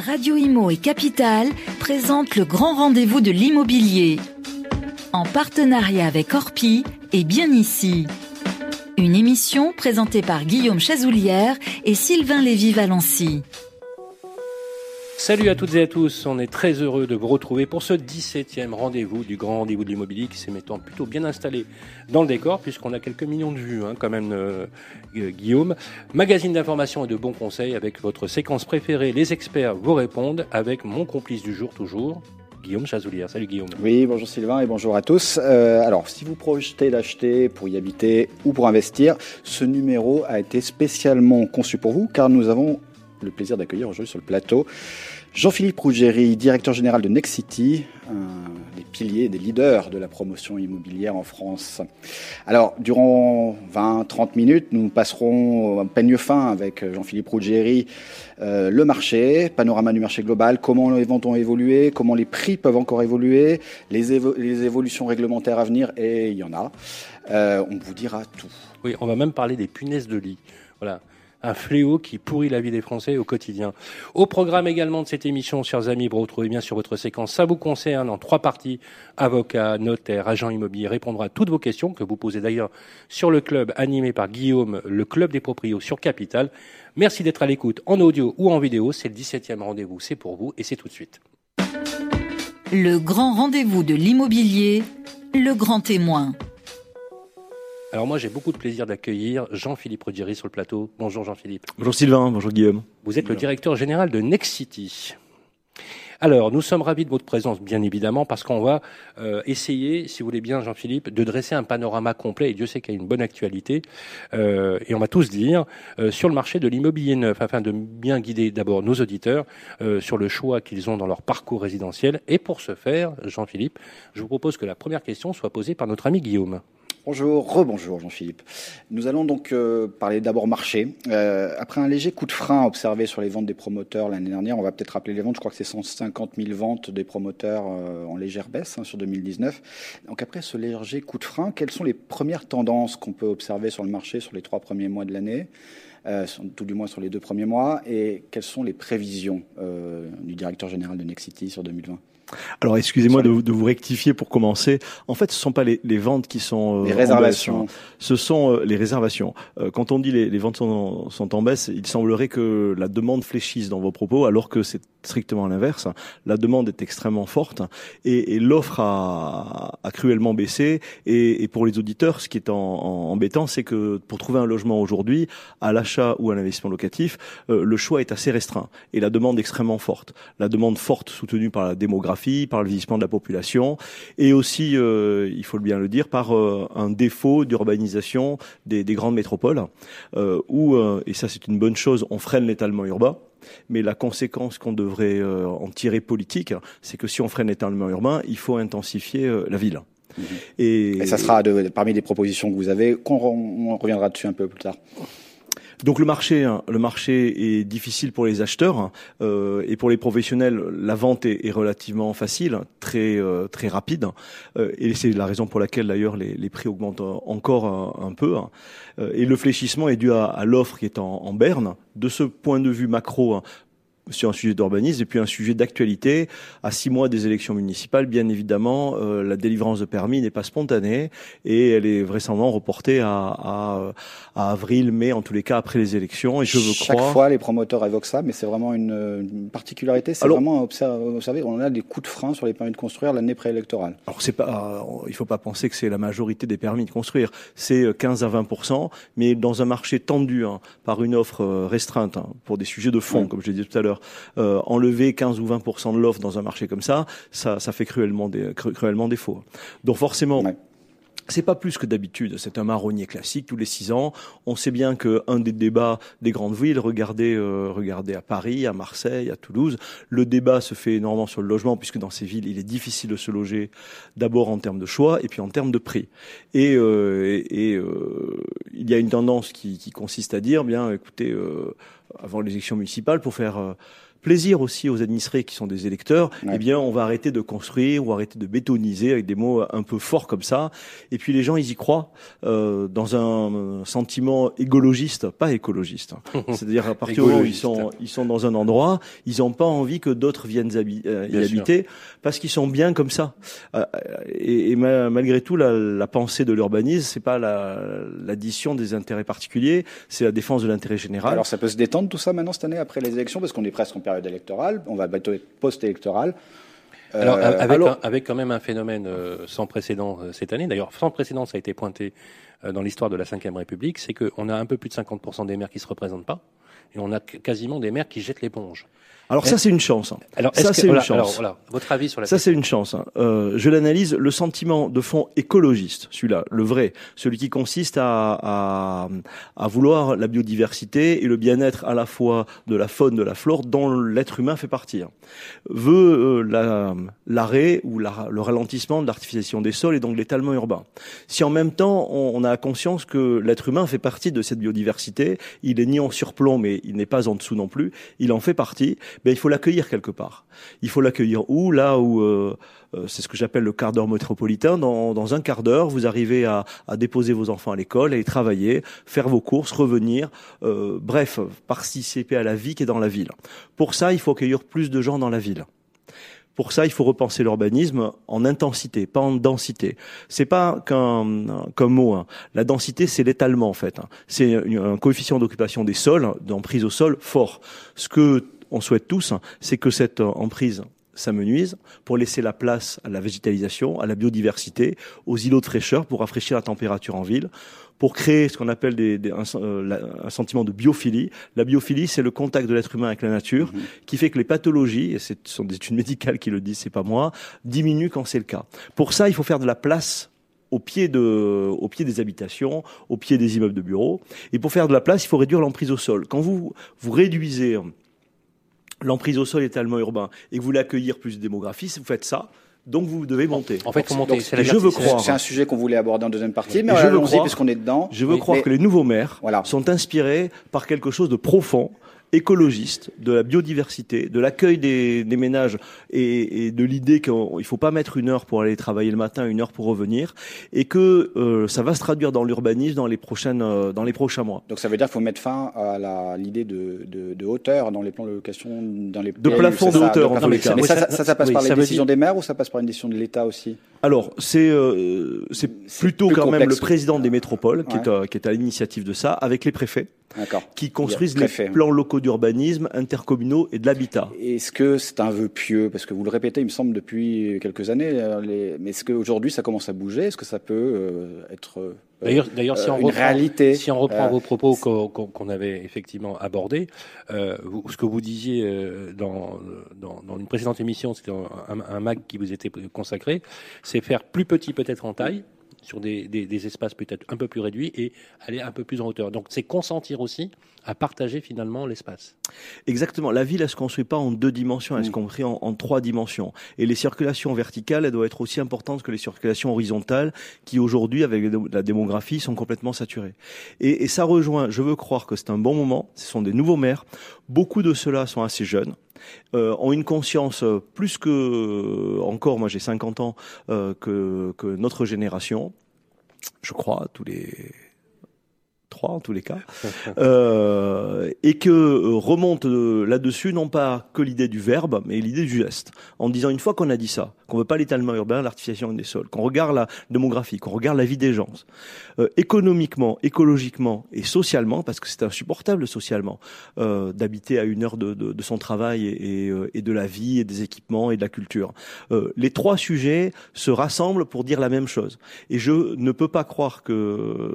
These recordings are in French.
Radio Imo et Capital présentent le grand rendez-vous de l'immobilier. En partenariat avec Orpi et Bien Ici. Une émission présentée par Guillaume Chazoulière et Sylvain Lévy-Valency. Salut à toutes et à tous, on est très heureux de vous retrouver pour ce 17e rendez-vous du grand rendez-vous de l'immobilier qui s'est mettant plutôt bien installé dans le décor puisqu'on a quelques millions de vues hein, quand même euh, Guillaume. Magazine d'information et de bons conseils avec votre séquence préférée, les experts vous répondent avec mon complice du jour toujours, Guillaume Chazoulière. Salut Guillaume. Oui, bonjour Sylvain et bonjour à tous. Euh, alors, si vous projetez d'acheter pour y habiter ou pour investir, ce numéro a été spécialement conçu pour vous car nous avons le plaisir d'accueillir aujourd'hui sur le plateau Jean-Philippe Rouggeri, directeur général de Nexity, un des piliers, des leaders de la promotion immobilière en France. Alors, durant 20-30 minutes, nous passerons un peigne fin avec Jean-Philippe Rouggeri euh, le marché, panorama du marché global, comment les ventes ont évolué, comment les prix peuvent encore évoluer, les, les évolutions réglementaires à venir, et il y en a. Euh, on vous dira tout. Oui, on va même parler des punaises de lit. Voilà un fléau qui pourrit la vie des Français au quotidien. Au programme également de cette émission, chers amis, vous retrouvez bien sur votre séquence. Ça vous concerne en trois parties. Avocat, notaire, agent immobilier répondra à toutes vos questions que vous posez d'ailleurs sur le club animé par Guillaume, le club des proprios sur Capital. Merci d'être à l'écoute en audio ou en vidéo. C'est le 17e rendez-vous. C'est pour vous et c'est tout de suite. Le grand rendez-vous de l'immobilier, le grand témoin. Alors moi j'ai beaucoup de plaisir d'accueillir Jean-Philippe Ruggieri sur le plateau. Bonjour Jean-Philippe. Bonjour Sylvain, bonjour Guillaume. Vous êtes le directeur général de Nexity. Alors, nous sommes ravis de votre présence, bien évidemment, parce qu'on va euh, essayer, si vous voulez bien, Jean-Philippe, de dresser un panorama complet, et Dieu sait qu'il y a une bonne actualité, euh, et on va tous dire, euh, sur le marché de l'immobilier neuf, afin de bien guider d'abord nos auditeurs sur le choix qu'ils ont dans leur parcours résidentiel. Et pour ce faire, Jean-Philippe, je vous propose que la première question soit posée par notre ami Guillaume. Bonjour, rebonjour Jean-Philippe. Nous allons donc euh, parler d'abord marché. Euh, après un léger coup de frein observé sur les ventes des promoteurs l'année dernière, on va peut-être rappeler les ventes, je crois que c'est 150 000 ventes des promoteurs euh, en légère baisse hein, sur 2019. Donc après ce léger coup de frein, quelles sont les premières tendances qu'on peut observer sur le marché sur les trois premiers mois de l'année tout du moins sur les deux premiers mois, et quelles sont les prévisions du directeur général de Nexity sur 2020 alors excusez-moi de, de, vous rectifier pour commencer. En fait, ce sont pas les, les ventes qui sont euh, les réservations. ce sont euh, les réservations. Euh, quand on dit les, les ventes sont, sont, en baisse, il semblerait que la demande fléchisse dans vos propos, alors que c'est strictement l'inverse. La demande est extrêmement forte et, et l'offre a, a, cruellement baissé. Et, et, pour les auditeurs, ce qui est en, en, embêtant, c'est que pour trouver un logement aujourd'hui, à l'achat ou à l'investissement locatif, le choix est assez restreint et la demande extrêmement forte. La demande forte soutenue par la démographie par le vieillissement de la population, et aussi, euh, il faut bien le dire, par euh, un défaut d'urbanisation des, grandes métropoles, euh, où, et ça c'est une bonne chose, on freine l'étalement urbain. Mais la conséquence qu'on devrait en tirer politique, c'est que si on freine l'étalement urbain, il faut intensifier la ville. Mmh. Et, ça sera parmi les propositions que vous avez. on reviendra dessus un peu plus tard. Donc le marché, hein, le marché est difficile pour les acheteurs hein, euh, et pour les professionnels, la vente est, relativement facile, très euh, très rapide. Euh, et c'est la raison pour laquelle d'ailleurs les, prix augmentent encore un, peu. Hein. Et le fléchissement est dû à, l'offre qui est en, berne. De ce point de vue macro, sur un sujet d'urbanisme et puis un sujet d'actualité. À six mois des élections municipales, bien évidemment, euh, la délivrance de permis n'est pas spontanée et elle est vraisemblablement reportée à, à, à, avril, mai, en tous les cas après les élections. Et je veux Chaque fois, les promoteurs évoquent ça, mais c'est vraiment une, particularité. C'est vraiment observé. On a des coups de frein sur les permis de construire l'année préélectorale. Alors c'est pas, il faut pas penser que c'est la majorité des permis de construire. C'est 15 à 20 mais dans un marché tendu hein, par une offre euh, restreinte hein, pour des sujets de fond, comme je l'ai dit tout à l'heure euh, enlever 15 ou 20% de l'offre dans un marché comme ça, ça, ça fait cruellement, des, cruellement défaut. Donc forcément. C'est pas plus que d'habitude. C'est un marronnier classique tous les six ans. On sait bien que un des débats des grandes villes, regardez, euh, regardez à Paris, à Marseille, à Toulouse, le débat se fait énormément sur le logement puisque dans ces villes, il est difficile de se loger. D'abord en termes de choix et puis en termes de prix. Et, euh, et, euh, il y a une tendance qui, qui, consiste à dire, bien, écoutez. Euh, avant l'élection municipale pour faire plaisir aussi aux administrés qui sont des électeurs, eh bien, on va arrêter de construire ou arrêter de bétoniser avec des mots un peu forts comme ça. Et puis les gens, ils y croient euh, dans un sentiment écologiste, pas écologiste. C'est-à-dire à partir du moment où ils sont, ils sont dans un endroit, ils n'ont pas envie que d'autres viennent euh, y habiter parce qu'ils sont bien comme ça. Euh, et, et malgré tout, la, la pensée de l'urbanisme, c'est pas l'addition des intérêts particuliers, c'est la défense de l'intérêt général. Alors ça peut se détendre tout ça maintenant cette année après les élections parce qu'on est presque en période électorale, on va bientôt être post-électoral. Alors, euh, avec, avec, quand même un phénomène euh, sans précédent euh, cette année, d'ailleurs sans précédent, ça a été pointé dans l'histoire de la Ve République, c'est qu'on a un peu plus de 50% des maires qui se représentent pas, et on a quasiment des maires qui jettent l'éponge. Alors ça, c'est une chance. Alors, ça, c'est une chance. Alors, votre avis sur la Ça, c'est une chance. Hein. Euh, je l'analyse. Le sentiment de fond écologiste, celui-là, le vrai, celui qui consiste à, à, à vouloir la biodiversité et le bien-être à la fois de la faune, de la flore, dont l'être humain fait partie, hein, veut euh, l'arrêt ou la, le ralentissement de l'artificialisation des sols et donc l'étalement urbain. Si en même temps, on, on a conscience que l'être humain fait partie de cette biodiversité, il est ni en surplomb, mais il n'est pas en dessous non plus, il en fait partie, ben, il faut l'accueillir quelque part. Il faut l'accueillir où? Là où euh, euh, c'est ce que j'appelle le quart d'heure métropolitain. Dans, dans, un quart d'heure, vous arrivez à, à, déposer vos enfants à l'école, à y travailler, faire vos courses, revenir. Euh, bref, participer à la vie qui est dans la ville. Pour ça, il faut accueillir plus de gens dans la ville. Pour ça, il faut repenser l'urbanisme en intensité, pas en densité. C'est pas qu'un mot. Hein. La densité, c'est l'étalement en fait. Hein. C'est un coefficient d'occupation des sols, d'emprise au sol fort. Ce que on souhaite tous, c'est que cette emprise s'amenuise pour laisser la place à la végétalisation, à la biodiversité, aux îlots de fraîcheur pour rafraîchir la température en ville, pour créer ce qu'on appelle des, euh, un, sentiment de biophilie. La biophilie, c'est le contact de l'être humain avec la nature, mhm. qui fait que les pathologies, et ce sont des études médicales qui le disent, c'est pas moi, diminuent quand c'est le cas. Pour ça, il faut faire de la place au pied, de, au pied des habitations, au pied des immeubles de bureaux. Et pour faire de la place, il faut réduire l'emprise au sol. Quand vous, vous réduisez l'emprise au sol est tellement urbain et que vous voulez accueillir plus de démographies, vous faites ça. Donc vous devez monter. En fait, monter. je veux croire. C'est un sujet qu'on voulait aborder en deuxième partie, mais je croire, puisqu'on est dedans. Je veux croire que les nouveaux maires sont inspirés par quelque chose de profond écologiste, de la biodiversité, de l'accueil des, des, ménages et, et de l'idée qu'il ne faut pas mettre une heure pour aller travailler le matin, une heure pour revenir, et que euh, ça va se traduire dans l'urbanisme dans les prochaines, euh, dans les prochains mois. Donc ça veut dire qu'il faut mettre fin à l'idée de, de, de, hauteur dans les plans de location, dans les de plafond de hauteur en tous les cas. Mais ça, ça, ça, passe par les décisions des maires ou ça passe par une décision de l'État aussi? Alors c'est euh, c'est plutôt quand même le président des métropoles qui, est, euh, qui est à l'initiative de ça, avec les préfets qui construisent les plans locaux d'urbanisme, intercommunaux et de l'habitat. Est-ce que c'est un vœu pieux? Parce que vous le répétez, il me semble, depuis quelques années. Euh, mais est-ce qu'aujourd'hui, ça commence à bouger? Est-ce que ça peut euh, être D'ailleurs, d'ailleurs, si on une reprend, réalité. Si on reprend vos propos qu'on avait effectivement abordés, euh, ce que vous disiez dans, dans, dans une précédente émission, c'était un, un, mag qui vous était consacré, c'est faire plus petit peut-être en taille, sur des, des, des espaces peut-être un peu plus réduits et aller un peu plus en hauteur. Donc c'est consentir aussi à partager finalement l'espace. Exactement. La ville, elle se construit pas en deux dimensions, elle se construit en, en, trois dimensions? Et les circulations verticales, elles doivent être aussi importantes que les circulations horizontales, qui aujourd'hui, avec la démographie, sont complètement saturées. Et, et ça rejoint, je veux croire que c'est un bon moment, ce sont des nouveaux maires, beaucoup de ceux-là sont assez jeunes, euh, ont une conscience euh, plus que euh, encore, moi j'ai 50 ans, euh, que, que notre génération, je crois, tous les trois en tous les cas, euh, et que euh, remonte euh, là-dessus non pas que l'idée du verbe, mais l'idée du geste, en disant une fois qu'on a dit ça, qu'on veut pas l'étalement urbain, l'artificialisation des sols, qu'on regarde la démographie, qu'on regarde la vie des gens, euh, économiquement, écologiquement et socialement, parce que c'est insupportable socialement euh, d'habiter à une heure de, de, de son travail et, et, et, de la vie et des équipements et de la culture. les trois sujets se rassemblent pour dire la même chose, et je ne peux pas croire que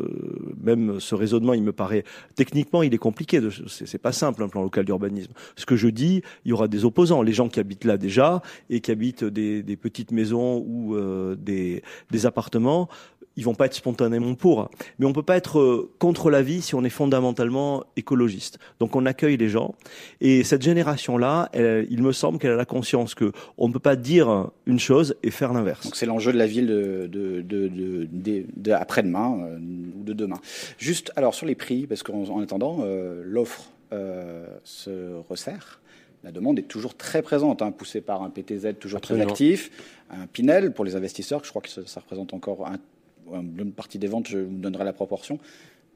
même ce raisonnement, il me paraît techniquement, il est compliqué. C'est pas simple un plan local d'urbanisme. Ce que je dis, il y aura des opposants, les gens qui habitent là déjà et qui habitent des, des petites maisons ou euh, des, appartements ils vont pas être spontanément pour. Mais on peut pas être euh, contre la vie si on est fondamentalement écologiste. Donc on accueille les gens. Et cette génération-là, il me semble qu'elle a la conscience que on ne peut pas dire une chose et faire l'inverse. Donc c'est l'enjeu de la ville de, de, de, de, de demain euh, ou de demain. Juste alors sur les prix, parce qu'en attendant, l'offre se resserre, la demande est toujours très présente, hein, poussée par un PTZ toujours très actif, un Pinel pour les investisseurs, je crois que ça, représente encore une partie des ventes, je vous donnerai la proportion.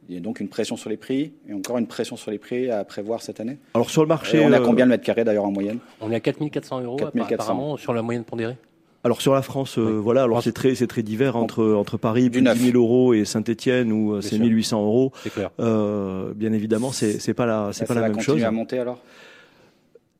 Il y a donc une pression sur les prix et encore une pression sur les prix à prévoir cette année. Alors sur le marché, on a combien de mètres carrés d'ailleurs en moyenne? On est à 4400 euros 4400. apparemment sur la moyenne pondérée. Alors sur la France, euh, voilà, alors c'est très c'est très divers entre entre Paris plus 10 000 euros et Saint-Étienne où euh, c'est 1800 euros. C'est clair. Euh, bien évidemment, c'est c'est pas la c'est pas la même chose. à monter alors?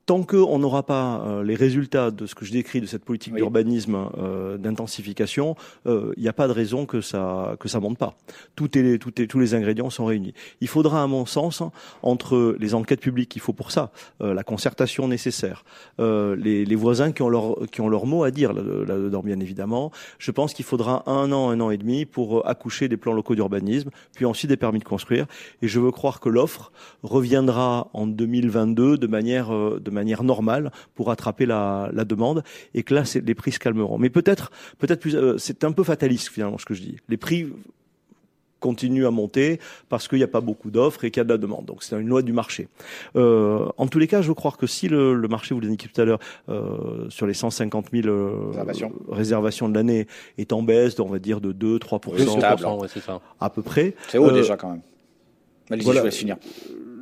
Tant qu'on n'aura pas euh, les résultats de ce que je décris de cette politique d'urbanisme euh, d'intensification, euh, il n'y a pas de raison que ça que ça monte pas. Tout est, tout est, tous les ingrédients sont réunis. Il faudra, à mon sens, entre les enquêtes publiques qu'il faut pour ça, la concertation nécessaire, les, les, voisins qui ont leur qui ont leur mot à dire là-dedans, bien évidemment. Je pense qu'il faudra un an, un an et demi pour accoucher des plans locaux d'urbanisme, puis ensuite des permis de construire. Et je veux croire que l'offre reviendra en 2022 de manière de manière manière normale pour attraper la, demande et que là, les prix se calmeront. Mais peut-être, peut-être plus, euh, c'est un peu fataliste finalement ce que je dis. Les prix continuent à monter parce qu'il n'y a pas beaucoup d'offres et qu'il y a de la demande. Donc c'est une loi du marché. Euh, en tous les cas, je veux croire que si le, marché, vous l'avez dit tout à l'heure, euh, sur les 150 000 réservations. de l'année est en baisse, on va dire de 2-3%, à peu près. C'est haut déjà quand même. Allez-y, je vais finir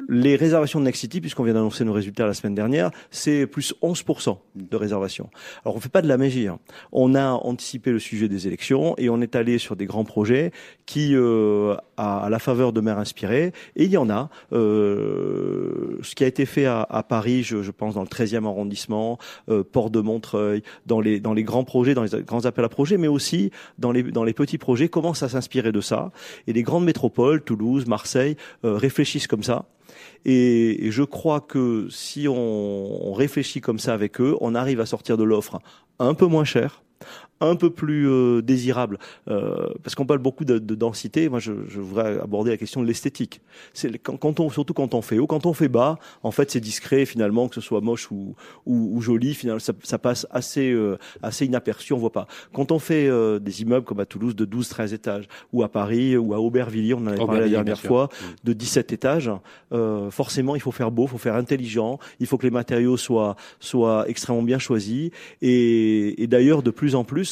les réservations de Next City, puisqu'on vient d'annoncer nos résultats la semaine dernière, c'est plus 11% de réservations. Alors on fait pas de la magie. Hein. On a anticipé le sujet des élections et on est allé sur des grands projets qui, euh, à, la faveur de maires inspirés, et il y en a. Euh, ce qui a été fait à, Paris, je, pense dans le 13e arrondissement, euh, Port de Montreuil, dans les grands projets, dans les grands appels à projets, mais aussi dans les dans les petits projets, commencent à s'inspirer de ça. Et les grandes métropoles, Toulouse, Marseille, réfléchissent comme ça. Et, je crois que si on, on réfléchit comme ça avec eux, on arrive à sortir de l'offre un peu moins cher, un peu plus euh, désirable, euh, parce qu'on parle beaucoup de, de densité. Moi, je, je, voudrais aborder la question de l'esthétique. C'est quand, quand, on, surtout quand on fait haut, quand on fait bas, en fait, c'est discret finalement, que ce soit moche ou, ou, ou joli, finalement, ça, ça passe assez euh, assez inaperçu, on voit pas. Quand on fait euh, des immeubles comme à Toulouse de 12-13 étages, ou à Paris ou à Aubervilliers, on en avait parlé la dernière fois, mm. de 17 étages, forcément, il faut faire beau, il faut faire intelligent, il faut que les matériaux soient soient extrêmement bien choisis, et, et d'ailleurs de plus en plus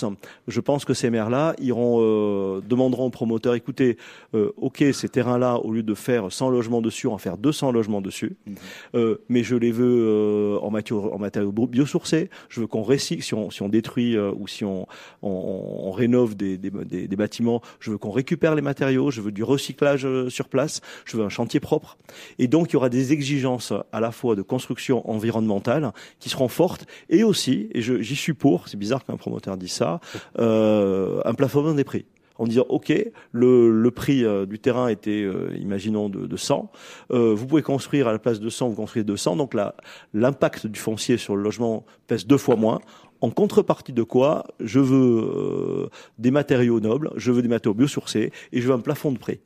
je pense que ces maires-là iront euh, demanderont aux promoteurs, écoutez, euh, ok, ces terrains-là, au lieu de faire 100 logements dessus, on va faire 200 logements dessus, mhm. euh, mais je les veux en matériaux, en matériaux biosourcés. Je veux qu'on recycle, si on, si on détruit ou si on, on, rénove des, des, des, bâtiments, je veux qu'on récupère les matériaux. Je veux du recyclage sur place. Je veux un chantier propre. Et donc, il y aura des exigences à la fois de construction environnementale qui seront fortes et aussi, et j'y suis pour, c'est bizarre qu'un promoteur dise ça, euh, un plafonnement des prix. En disant ok le, le prix euh, du terrain était euh, imaginons de, de 100 vous pouvez construire à la place de 100 vous construisez 200 donc l'impact du foncier sur le logement pèse deux fois moins. En contrepartie de quoi je veux des matériaux nobles je veux des matériaux biosourcés et je veux un plafond de prix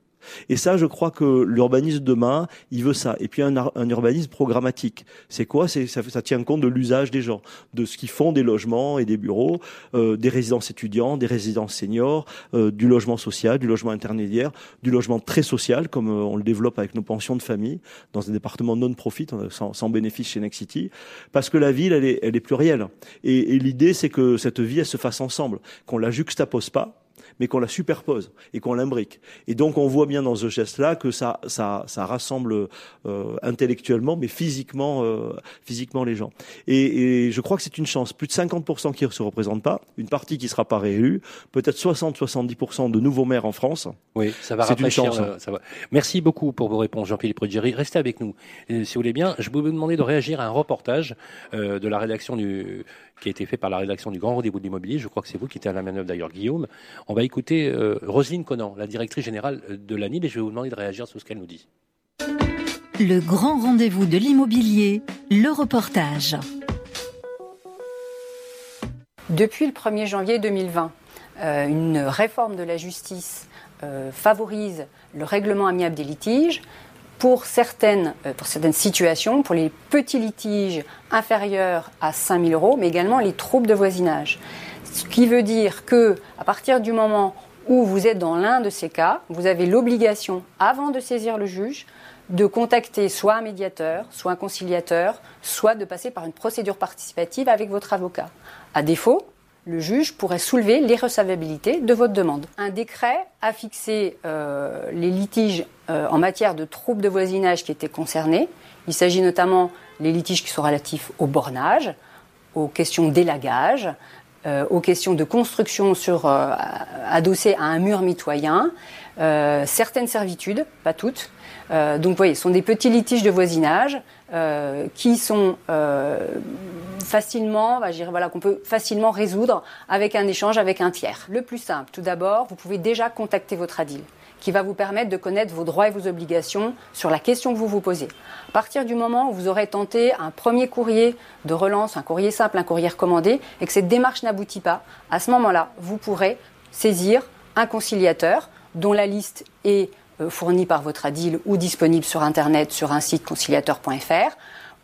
et ça, je crois que l'urbanisme demain, il veut ça. Et puis un, un urbanisme programmatique. C'est quoi? C'est ça, ça, tient compte de l'usage des gens, de ce qu'ils font des logements et des bureaux, euh, des résidences étudiants, des résidences seniors, euh, du logement social, du logement intermédiaire, du logement très social, comme euh, on le développe avec nos pensions de famille dans un département non-profit, sans, sans, bénéfice chez Nexity, parce que la ville, elle est, elle est plurielle. Et, et l'idée, c'est que cette vie, elle se fasse ensemble, qu'on la juxtapose pas mais qu'on la superpose et qu'on l'imbrique. Et donc on voit bien dans ce geste-là que ça, ça, ça rassemble euh, intellectuellement, mais physiquement, euh, physiquement les gens. Et, et, je crois que c'est une chance. Plus de 50% qui ne se représentent pas, une partie qui ne sera pas réélue, peut-être 60-70% de nouveaux maires en France. Oui, ça va rafraîchir. Une chance, euh, ça va. Merci beaucoup pour vos réponses, Jean-Philippe Ruggieri. Restez avec nous. si vous voulez bien, je vais vous demander de réagir à un reportage de la rédaction du qui a été fait par la rédaction du Grand Rendez-vous de l'immobilier. Je crois que c'est vous qui étiez à la manœuvre d'ailleurs, Guillaume. On va écouter euh, Roselyne Conan, la directrice générale de l'ANIL, et je vais vous demander de réagir sur ce qu'elle nous dit. Le Grand Rendez-vous de l'immobilier, le reportage. Depuis le 1er janvier 2020, euh, une réforme de la justice euh, favorise le règlement amiable des litiges pour certaines, euh, pour certaines situations, pour les petits litiges inférieurs à 5 000 euros, mais également les troubles de voisinage. Ce qui veut dire que, à partir du moment où vous êtes dans l'un de ces cas, vous avez l'obligation, avant de saisir le juge, de contacter soit un médiateur, soit un conciliateur, soit de passer par une procédure participative avec votre avocat. À défaut, le juge pourrait soulever l'irrecevabilité de votre demande. Un décret a fixé euh, les litiges euh, en matière de troubles de voisinage qui étaient concernés. Il s'agit notamment des litiges qui sont relatifs au bornage, aux questions d'élagage, euh, aux questions de construction sur, adossées à un mur mitoyen, certaines servitudes, pas toutes. donc vous voyez, ce sont des petits litiges de voisinage qui sont facilement, voilà, qu'on peut facilement résoudre avec un échange avec un tiers. Le plus simple, tout d'abord, vous pouvez déjà contacter votre ADIL qui va vous permettre de connaître vos droits et vos obligations sur la question que vous vous posez. À partir du moment où vous aurez tenté un premier courrier de relance, un courrier simple, un courrier recommandé, et que cette démarche n'aboutit pas, à ce moment-là, vous pourrez saisir un conciliateur dont la liste est euh, fournie par votre ADIL ou disponible sur Internet sur un site conciliateur.fr,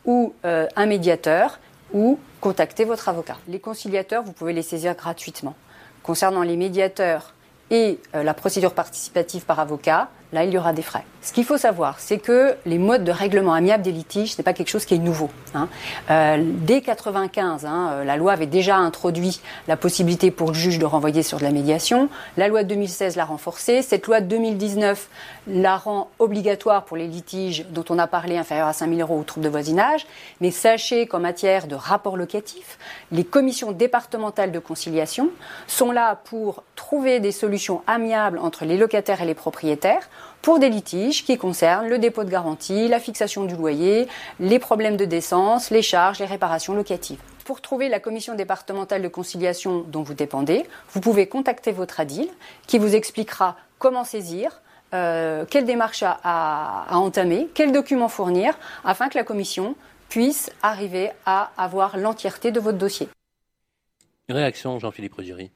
ou euh, un médiateur ou contactez votre avocat. Les conciliateurs, vous pouvez les saisir gratuitement. Concernant les médiateurs et euh, la procédure participative par avocat, là, il y aura des frais. Ce qu'il faut savoir, c'est que les modes de règlement amiable des litiges, ce n'est pas quelque chose qui est nouveau. Hein. Euh, dès 95, hein, euh, la loi avait déjà introduit la possibilité pour le juge de renvoyer sur de la médiation. La loi de 2016 l'a renforcée. Cette loi de 2019 la rend obligatoire pour les litiges dont on a parlé inférieurs à 5 000 euros ou troubles de voisinage. Mais sachez qu'en matière de rapport locatif, les commissions départementales de conciliation sont là pour trouver des solutions amiables entre les locataires et les propriétaires pour des litiges qui concernent le dépôt de garantie, la fixation du loyer, les problèmes de décence, les charges, les réparations locatives. Pour trouver la commission départementale de conciliation dont vous dépendez, vous pouvez contacter votre ADIL qui vous expliquera comment saisir, euh, quelle démarche à, entamer, quels documents fournir, afin que la commission puisse arriver à avoir l'entièreté de votre dossier. Réaction, Jean-Philippe Ruggieri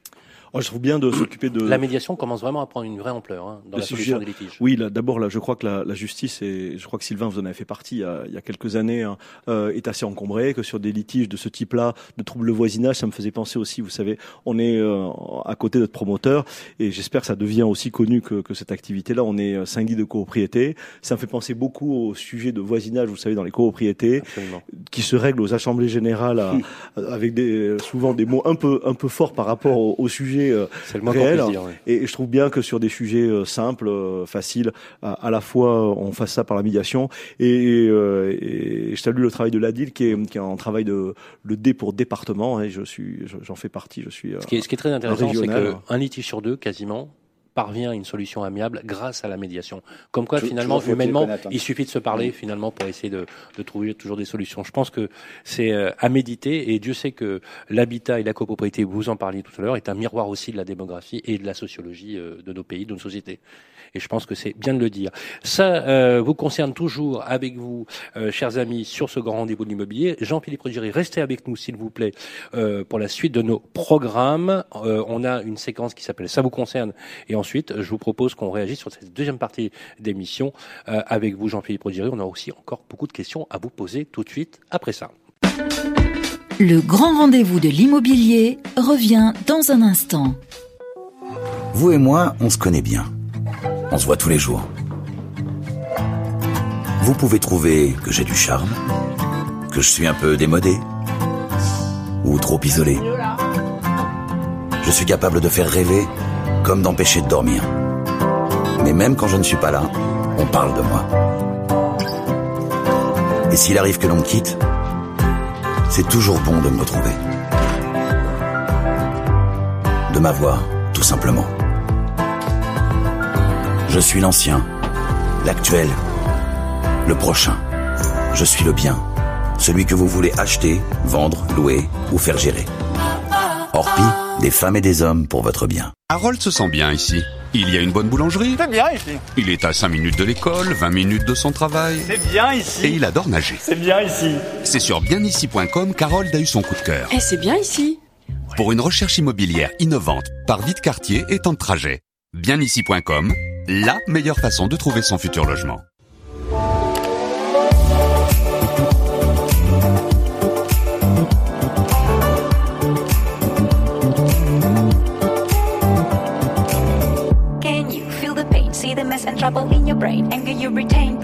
Oh, je trouve bien de s'occuper de. La médiation commence vraiment à prendre une vraie ampleur hein, dans la solution des litiges. Oui, d'abord, là, je crois que la, la, justice, et je crois que Sylvain, vous en avez fait partie il y a, il y a quelques années, hein, euh, est assez encombrée, que sur des litiges de ce type-là, de troubles de voisinage, ça me faisait penser aussi, vous savez, on est euh, à côté de notre promoteur, et j'espère que ça devient aussi connu que, que cette activité-là. On est syndic de copropriété. Ça me fait penser beaucoup au sujet de voisinage, vous savez, dans les copropriétés, qui se règlent aux assemblées générales à, avec des, souvent des mots un peu, un peu forts par rapport au, au sujet. Euh, et je trouve bien que sur des sujets euh, simples, euh, faciles, à, la fois on fasse ça par la médiation. Et, et je salue le travail de l'ADIL qui est, qui est un travail de le D pour département. Et je suis, j'en fais partie. Je suis. Ce qui est, ce qui est très intéressant, c'est qu'un litige sur deux, quasiment, parvient à une solution amiable grâce à la médiation. Comme quoi, finalement, humainement, il suffit de se parler mm. finalement pour essayer de, de, trouver toujours des solutions. Je pense que c'est euh, à méditer et Dieu sait que l'habitat et la copropriété, vous en parliez tout à l'heure, est un miroir aussi de la démographie et de la sociologie euh, de nos pays, de nos sociétés. Et je pense que c'est bien de le dire. Ça euh, vous concerne toujours avec vous, euh, chers amis, sur ce grand rendez-vous de l'immobilier. Jean-Philippe Ruggieri, restez avec nous, s'il vous plaît, euh, pour la suite de nos programmes. Euh, on a une séquence qui s'appelle Ça vous concerne. Et ensuite, je vous propose qu'on réagisse sur cette deuxième partie d'émission euh, avec vous, Jean-Philippe Ruggieri. On a aussi encore beaucoup de questions à vous poser tout de suite après ça. Le grand rendez-vous de l'immobilier revient dans un instant. Vous et moi, on se connaît bien. On se voit tous les jours. Vous pouvez trouver que j'ai du charme, que je suis un peu démodé, ou trop isolé. Je suis capable de faire rêver comme d'empêcher de dormir. Mais même quand je ne suis pas là, on parle de moi. Et s'il arrive que l'on me quitte, c'est toujours bon de me retrouver. De m'avoir, tout simplement. Je suis l'ancien, l'actuel, le prochain. Je suis le bien, celui que vous voulez acheter, vendre, louer ou faire gérer. Orpi, des femmes et des hommes pour votre bien. Harold se sent bien ici. Il y a une bonne boulangerie. C'est bien ici. Il est à 5 minutes de l'école, 20 minutes de son travail. C'est bien ici. Et il adore nager. C'est bien ici. C'est sur bienici.com qu'Harold a eu son coup de cœur. Et c'est bien ici. Pour une recherche immobilière innovante, par vite quartier et temps de trajet. Bienici.com, la meilleure façon de trouver son futur logement. Can you feel the pain? See the mess and trouble in your brain. Anger you retain,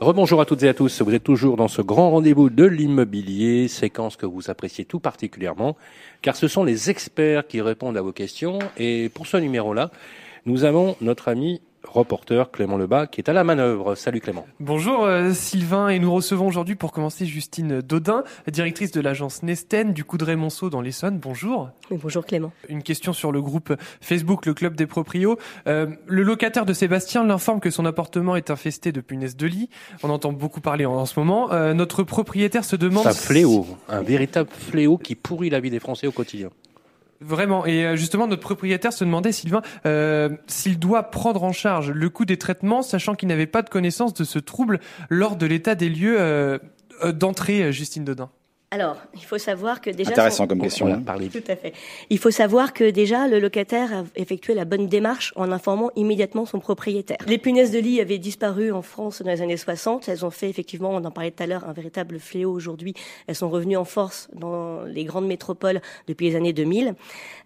Rebonjour à toutes et à tous. Vous êtes toujours dans ce grand rendez-vous de l'immobilier, séquence que vous appréciez tout particulièrement, car ce sont les experts qui répondent à vos questions. Et pour ce numéro-là, nous avons notre ami reporter Clément Lebas qui est à la manœuvre. Salut Clément. Bonjour euh, Sylvain et nous recevons aujourd'hui pour commencer Justine Dodin, directrice de l'agence Nesten du Coudray-Monceau dans l'Essonne. Bonjour. Oui, bonjour Clément. Une question sur le groupe Facebook, le club des proprios. Euh, le locataire de Sébastien l'informe que son appartement est infesté de punaises de lit. On entend beaucoup parler en, en ce moment. Euh, notre propriétaire se demande... C'est un fléau, un véritable fléau qui pourrit la vie des Français au quotidien. Vraiment. Et euh, justement, notre propriétaire se demandait, Sylvain, euh, s'il doit prendre en charge le coût des traitements, sachant qu'il n'avait pas de connaissance de ce trouble lors de l'état des lieux euh, euh, d'entrée, Justine Dodin. Alors, il faut savoir que déjà... Intéressant son- comme question. On en a hein. parlé. Tout à fait. Il faut savoir que déjà, le locataire a effectué la bonne démarche en informant immédiatement son propriétaire. Les punaises de lit avaient disparu en France dans les années 60. Elles ont fait effectivement, on en parlait tout à l'heure, un véritable fléau aujourd'hui. Elles sont revenues en force dans les grandes métropoles depuis les années 2000.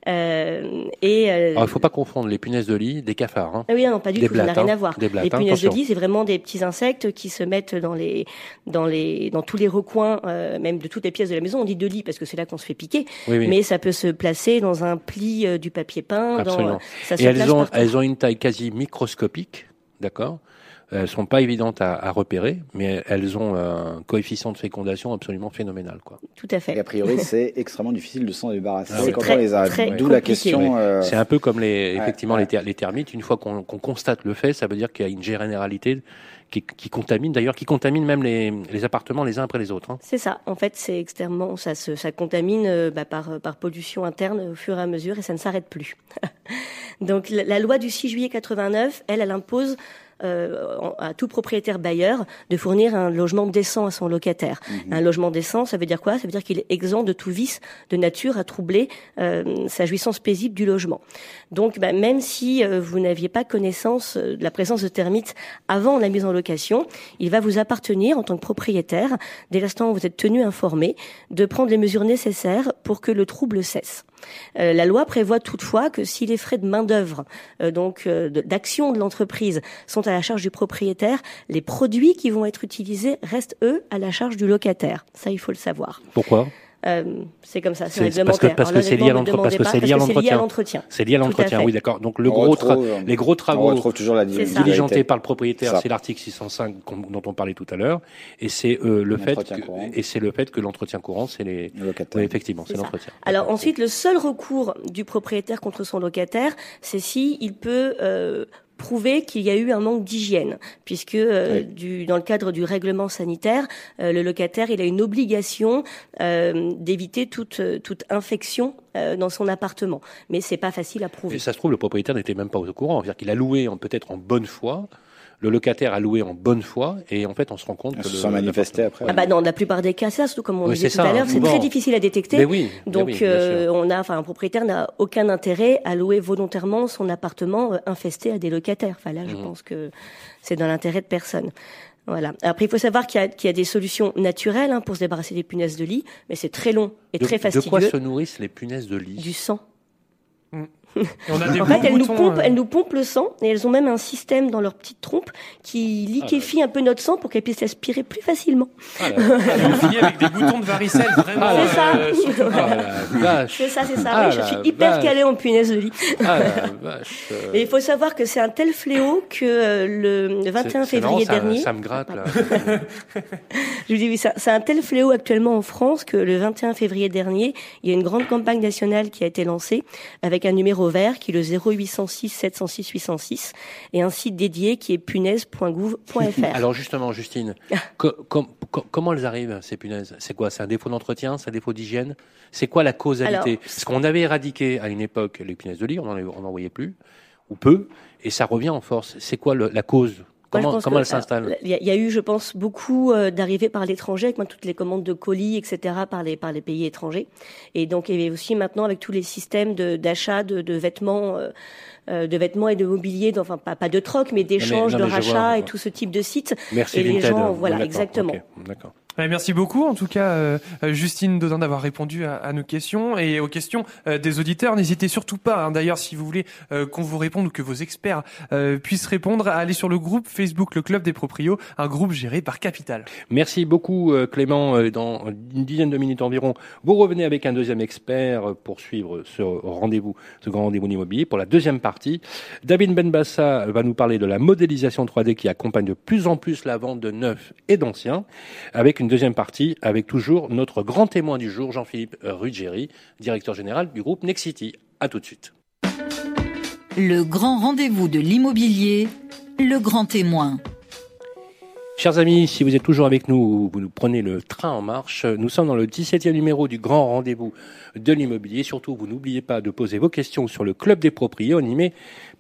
Euh, et euh, Alors, il ne faut pas confondre les punaises de lit des cafards. Hein. Ah oui, non, pas du Des tout, ça n'a blattes, rien hein. à voir. Des blattes, les punaises de lit, c'est vraiment des petits insectes qui se mettent dans les, dans les, dans tous les recoins, euh, même de toutes les pièces de la maison. On dit de lit parce que c'est là qu'on se fait piquer, Oui, oui. mais ça peut se placer dans un pli euh, du papier peint. Dans, Absolument. ça se Et elles ont, elles ont une taille quasi microscopique, d'accord? Elles sont pas évidentes à, à repérer, mais elles ont un coefficient de fécondation absolument phénoménal, quoi. Tout à Et fait. a priori, c'est extrêmement difficile de s'en débarrasser Ah quand Très, on les a. D'où la question. euh, C'est un peu comme les, effectivement, ouais. Les, ter- les termites. Une fois qu'on constate le fait, ça veut dire qu'il y a une généralité qui, qui contamine, d'ailleurs, qui contamine même les, les appartements les uns après les autres. hein. C'est ça. En fait, c'est extrêmement, ça se, ça contamine euh, bah, par, par pollution interne au fur et à mesure et ça ne s'arrête plus. Donc, la, la loi du 6 juillet 89, elle, elle impose à tout propriétaire bailleur de fournir un logement décent à son locataire. Un logement décent, ça veut dire quoi? Ça veut dire qu'il est exempt de tout vice de nature à troubler euh, sa jouissance paisible du logement. Donc, bah, même si euh, vous n'aviez pas connaissance euh, de la présence de termites avant la mise en location, il va vous appartenir en tant que propriétaire, dès l'instant où vous êtes tenu informé, de prendre les mesures nécessaires pour que le trouble cesse. Euh, la loi prévoit toutefois que si les frais de main d'œuvre, euh, donc euh, de- d'action de l'entreprise, sont à la charge du propriétaire, les produits qui vont être utilisés restent eux à la charge du locataire. Ça, il faut le savoir. Pourquoi? C'est comme ça, c'est C'est parce que- réglementaire. parce Alors que c'est lié à l'entretien. C'est lié à l'entretien, oui, d'accord. Donc le gros euh, les gros On travaux retrouve toujours la C'est ça. diligentés par le propriétaire, c'est l'article 605 qu'on- dont on parlait tout à l'heure, et c'est euh, le fait et c'est le fait que l'entretien courant, c'est les, Le locataire. oui, effectivement, c'est l'entretien. Alors ensuite, le seul recours du propriétaire contre son locataire, c'est si il peut euh, prouver qu'il y a eu un manque d'hygiène, puisque euh, Oui. du, dans le cadre du règlement sanitaire, euh, le locataire il a une obligation euh, d'éviter toute toute infection dans son appartement, mais c'est pas facile à prouver. Et ça se trouve, le propriétaire n'était même pas au courant. C'est-à-dire qu'il a loué peut-être en bonne foi, le locataire a loué en bonne foi, et en fait, on se rend compte On que se le- sent manifester après. Ah bah dans la plupart des cas, ça, surtout comme on Oui, disait c'est tout ça, à l'heure, c'est très difficile à détecter. Mais oui, mais Donc, oui, bien euh, sûr. on a, enfin, un propriétaire n'a aucun intérêt à louer volontairement son appartement euh, infesté à des locataires. Enfin, là, je Mhm. pense que c'est dans l'intérêt de personne. Voilà. Après, il faut savoir qu'il y a, qu'il y a des solutions naturelles hein, pour se débarrasser des punaises de lit, mais c'est très long et de, très de fastidieux. quoi se nourrissent les punaises de lit? Du sang. Et on a des En fait, elles nous, boutons, pompent, euh, elles nous pompent le sang et elles ont même un système dans leur petite trompe qui liquéfie un peu notre sang pour qu'elles puissent l'aspirer plus facilement. Ah fini avec des boutons de varicelle, vraiment. Ah, c'est ça. euh, surtout ah la C'est ça, c'est ça. Ah, oui, je suis hyper vache. calée en punaises de lit. Ah la vache euh, Et il faut savoir que c'est un tel fléau que euh, le, le 21 c'est- c'est marrant, février ça, dernier, Ça me gratte, là. je vous dis oui, ça- c'est un tel fléau actuellement en France que le 21 février dernier, il y a une grande campagne nationale qui a été lancée avec un numéro vert qui est le 0806 706 806 et un site dédié qui est punaise.gouv.fr. Alors justement, Justine, co- com- co- comment elles arrivent, ces punaises? C'est quoi? C'est un défaut d'entretien? C'est un défaut d'hygiène? C'est quoi la causalité? Alors, Parce qu'on avait éradiqué à une époque les punaises de lit, on n'en voyait plus, ou peu, et ça revient en force. C'est quoi le- la cause? Comment, comment que, elle s'installe Il y, a- il y a eu, je pense, beaucoup euh, d'arrivées par l'étranger, avec moi, toutes les commandes de colis, etc., par les, par les pays étrangers. Et donc, il y avait aussi maintenant avec tous les systèmes d'achat de, de vêtements. euh, euh, de vêtements et de mobilier, enfin pas, pas de troc, mais d'échange, non, de rachat vois, et tout ce type de sites. Merci et les gens, voilà, exactement. D'accord. Merci beaucoup, en tout cas, euh, Justine Dodin, d'avoir répondu à, nos questions et aux questions euh, des auditeurs. N'hésitez surtout pas, hein, d'ailleurs, si vous voulez euh, qu'on vous réponde ou que vos experts puissent répondre, à aller sur le groupe Facebook Le Club des Proprios, un groupe géré par Capital. Merci beaucoup Clément. Dans une dizaine de minutes environ, vous revenez avec un deuxième expert pour suivre ce rendez-vous, ce grand rendez-vous immobilier pour la deuxième partie. David Benbassa va nous parler de la modélisation 3D qui accompagne de plus en plus la vente de neufs et d'anciens, avec une deuxième partie avec toujours notre grand témoin du jour, Jean-Philippe Ruggeri, directeur général du groupe Nexity. À tout de suite. Le grand rendez-vous de l'immobilier, le grand témoin. Chers amis, si vous êtes toujours avec nous, vous nous prenez le train en marche. Nous sommes dans le 17e numéro du grand rendez-vous de l'immobilier. Surtout, vous n'oubliez pas de poser vos questions sur le club des proprios animé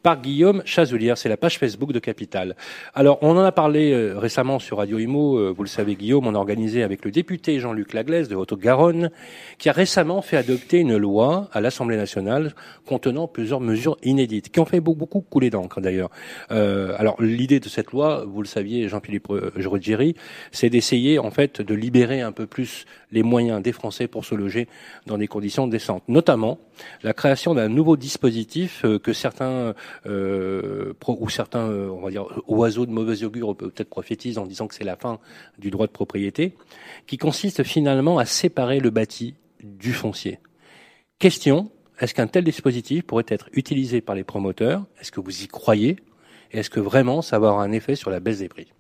par Guillaume Chazelière. C'est la page Facebook de Capital. Alors, on en a parlé euh, récemment sur Radio Imo. Euh, vous le savez, Guillaume, on a organisé avec le député Jean-Luc Laglaise de Haute-Garonne, qui a récemment fait adopter une loi à l'Assemblée nationale contenant plusieurs mesures inédites, qui ont fait beaucoup, couler d'encre d'ailleurs. Euh, alors, l'idée de cette loi, vous le saviez, Jean-Philippe Ruggieri, c'est d'essayer en fait de libérer un peu plus les moyens des Français pour se loger dans des conditions décentes. Notamment la création d'un nouveau dispositif que certains ou certains, euh, on va dire, oiseaux de mauvais augure peut-être prophétisent en disant que c'est la fin du droit de propriété, qui consiste finalement à séparer le bâti du foncier. Question est-ce qu'un tel dispositif pourrait être utilisé par les promoteurs? Est-ce que vous y croyez? Et est-ce que vraiment ça va avoir un effet sur la baisse des prix?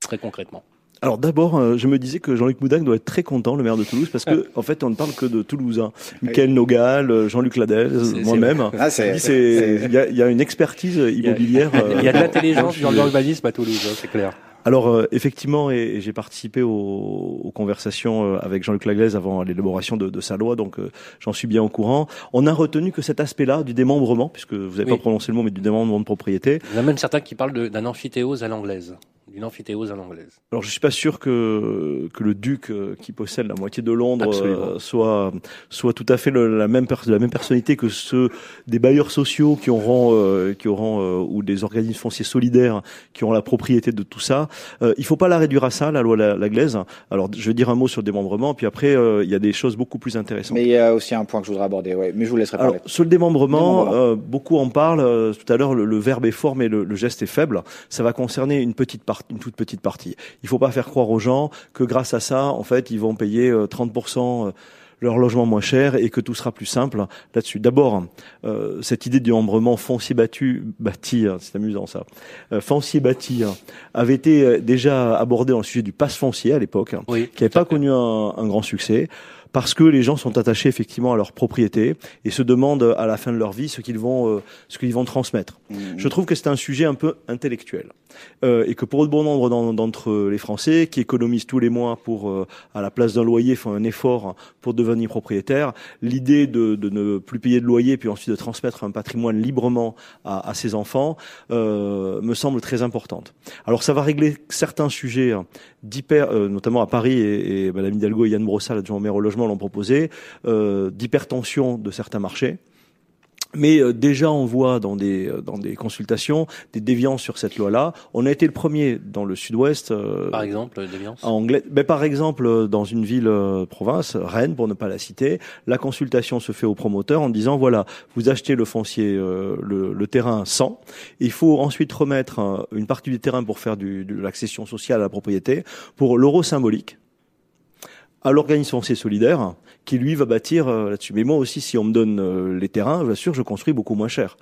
Très concrètement. Alors d'abord, euh, je me disais que Jean-Luc Moudac doit être très content, le maire de Toulouse, parce que en fait, on ne parle que de Toulousains. Michael Nogal, euh, Jean-Luc Ladel, moi-même. Ah, c'est- Il c'est- il y, a- il y a une expertise immobilière. Il y a de euh, l'intelligence dans l'urbanisme à Toulouse, hein, c'est clair. Alors euh, effectivement, et, et j'ai participé aux, aux conversations euh, avec Jean-Luc Laglaise avant l'élaboration de, de sa loi, donc euh, j'en suis bien au courant. On a retenu que cet aspect-là du démembrement, puisque vous n'avez Oui. pas prononcé le mot, mais du démembrement de propriété. Il y en a même certains qui parlent de- d'un amphithéose à l'anglaise. D'une amphithéose à l'anglaise. Alors je suis pas sûr que que le duc euh, qui possède la moitié de Londres euh, soit soit tout à fait le- la même pers- la même personnalité que ceux des bailleurs sociaux qui auront euh, qui auront euh, ou des organismes fonciers solidaires qui auront la propriété de tout ça. Euh, il faut pas la réduire à ça la loi La- Laglaise. Alors je vais dire un mot sur le démembrement puis après euh, il y a des choses beaucoup plus intéressantes. Mais il y a aussi un point que je voudrais aborder, ouais. mais je vous laisserai Alors, parler. sur le démembrement, Démembrement. euh, beaucoup en parlent. euh, tout à l'heure, le, le verbe est fort, mais le, le geste est faible. Ça va concerner une petite partie, une toute petite partie. Il faut pas faire croire aux gens que grâce à ça, en fait, ils vont payer euh, 30% leur logement moins cher et que tout sera plus simple là-dessus. D'abord, euh, cette idée du démembrement foncier battu, bâti, hein, c'est amusant ça, euh, foncier bâti, hein, avait été euh, déjà abordé dans le sujet du passe foncier à l'époque hein, Oui. qui n'avait pas connu un, un grand succès parce que les gens sont attachés effectivement à leur propriété et se demandent à la fin de leur vie ce qu'ils vont euh, ce qu'ils vont transmettre. Mmh. Je trouve que c'est un sujet un peu intellectuel euh, et que pour bon nombre d'en- d'entre les Français qui économisent tous les mois pour euh, à la place d'un loyer font un effort pour devenir propriétaire, l'idée de, de ne plus payer de loyer puis ensuite de transmettre un patrimoine librement à, à ses enfants euh, me semble très importante. Alors ça va régler certains sujets hein, d'hyper, euh, notamment à Paris et, et Madame Hidalgo et Yann Brossal, adjoint au maire au logement, l'ont proposé, euh, d'hypertension de certains marchés. Mais euh, déjà, on voit dans des euh, dans des consultations des déviances sur cette loi-là. On a été le premier dans le Sud-Ouest. euh, Par exemple, déviance. en anglais, mais par exemple, dans une ville province, Rennes, pour ne pas la citer, la consultation se fait au promoteur en disant voilà, vous achetez le foncier, euh, le, le terrain 100, il faut ensuite remettre une partie du terrain pour faire du, de l'accession sociale à la propriété pour l'euro symbolique à l'organisme foncier solidaire qui lui va bâtir euh, là-dessus. Mais moi aussi, si on me donne euh, les terrains, vous assure, je construis beaucoup moins cher.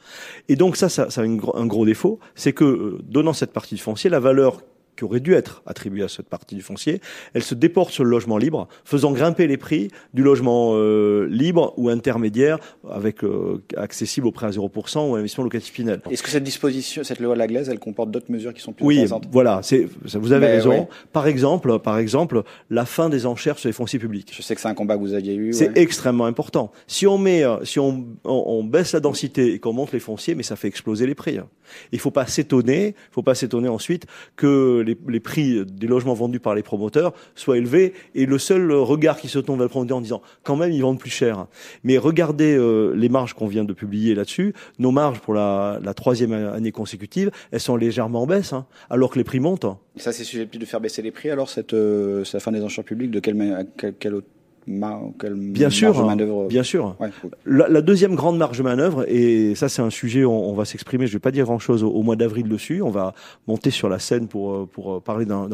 Et donc ça, ça, a un gros défaut, c'est que euh, donnant cette partie du foncier, la valeur qui auraient dû être attribuées à cette partie du foncier, elles se déportent sur le logement libre, faisant grimper les prix du logement euh, libre ou intermédiaire, avec euh, accessible au prêt à 0% ou à l'investissement locatif Pinel. Est-ce que cette disposition, cette loi de la glaise, elle comporte d'autres mesures qui sont plus Oui, intéressantes voilà, c'est, vous avez Mais raison. ouais. Par exemple, par exemple, la fin des enchères sur les fonciers publics. Je sais que c'est un combat que vous aviez eu. C'est ouais. extrêmement important. Si on met, euh, si on, on, on baisse la densité et qu'on monte les fonciers, mais ça fait exploser les prix. hein. Il faut pas s'étonner, il faut pas s'étonner ensuite que les, prix des logements vendus par les promoteurs soient élevés et le seul regard qui se tourne vers le promoteur en disant quand même ils vendent plus cher. Mais regardez euh, les marges qu'on vient de publier là-dessus. Nos marges pour la, troisième année consécutive, elles sont légèrement en baisse, hein, alors que les prix montent. hein. Ça, c'est susceptible de faire baisser les prix. Alors, cette, euh, fin des enchères publiques, de quelle, quelle, quelle, autre quelle Bien marge sûr, de hein, manœuvre bien sûr. Ouais. La, la deuxième grande marge de manœuvre, et ça c'est un sujet, on, on va s'exprimer, je vais pas dire grand-chose au, au mois d'avril dessus, on va monter sur la scène pour, euh, pour euh, parler d'un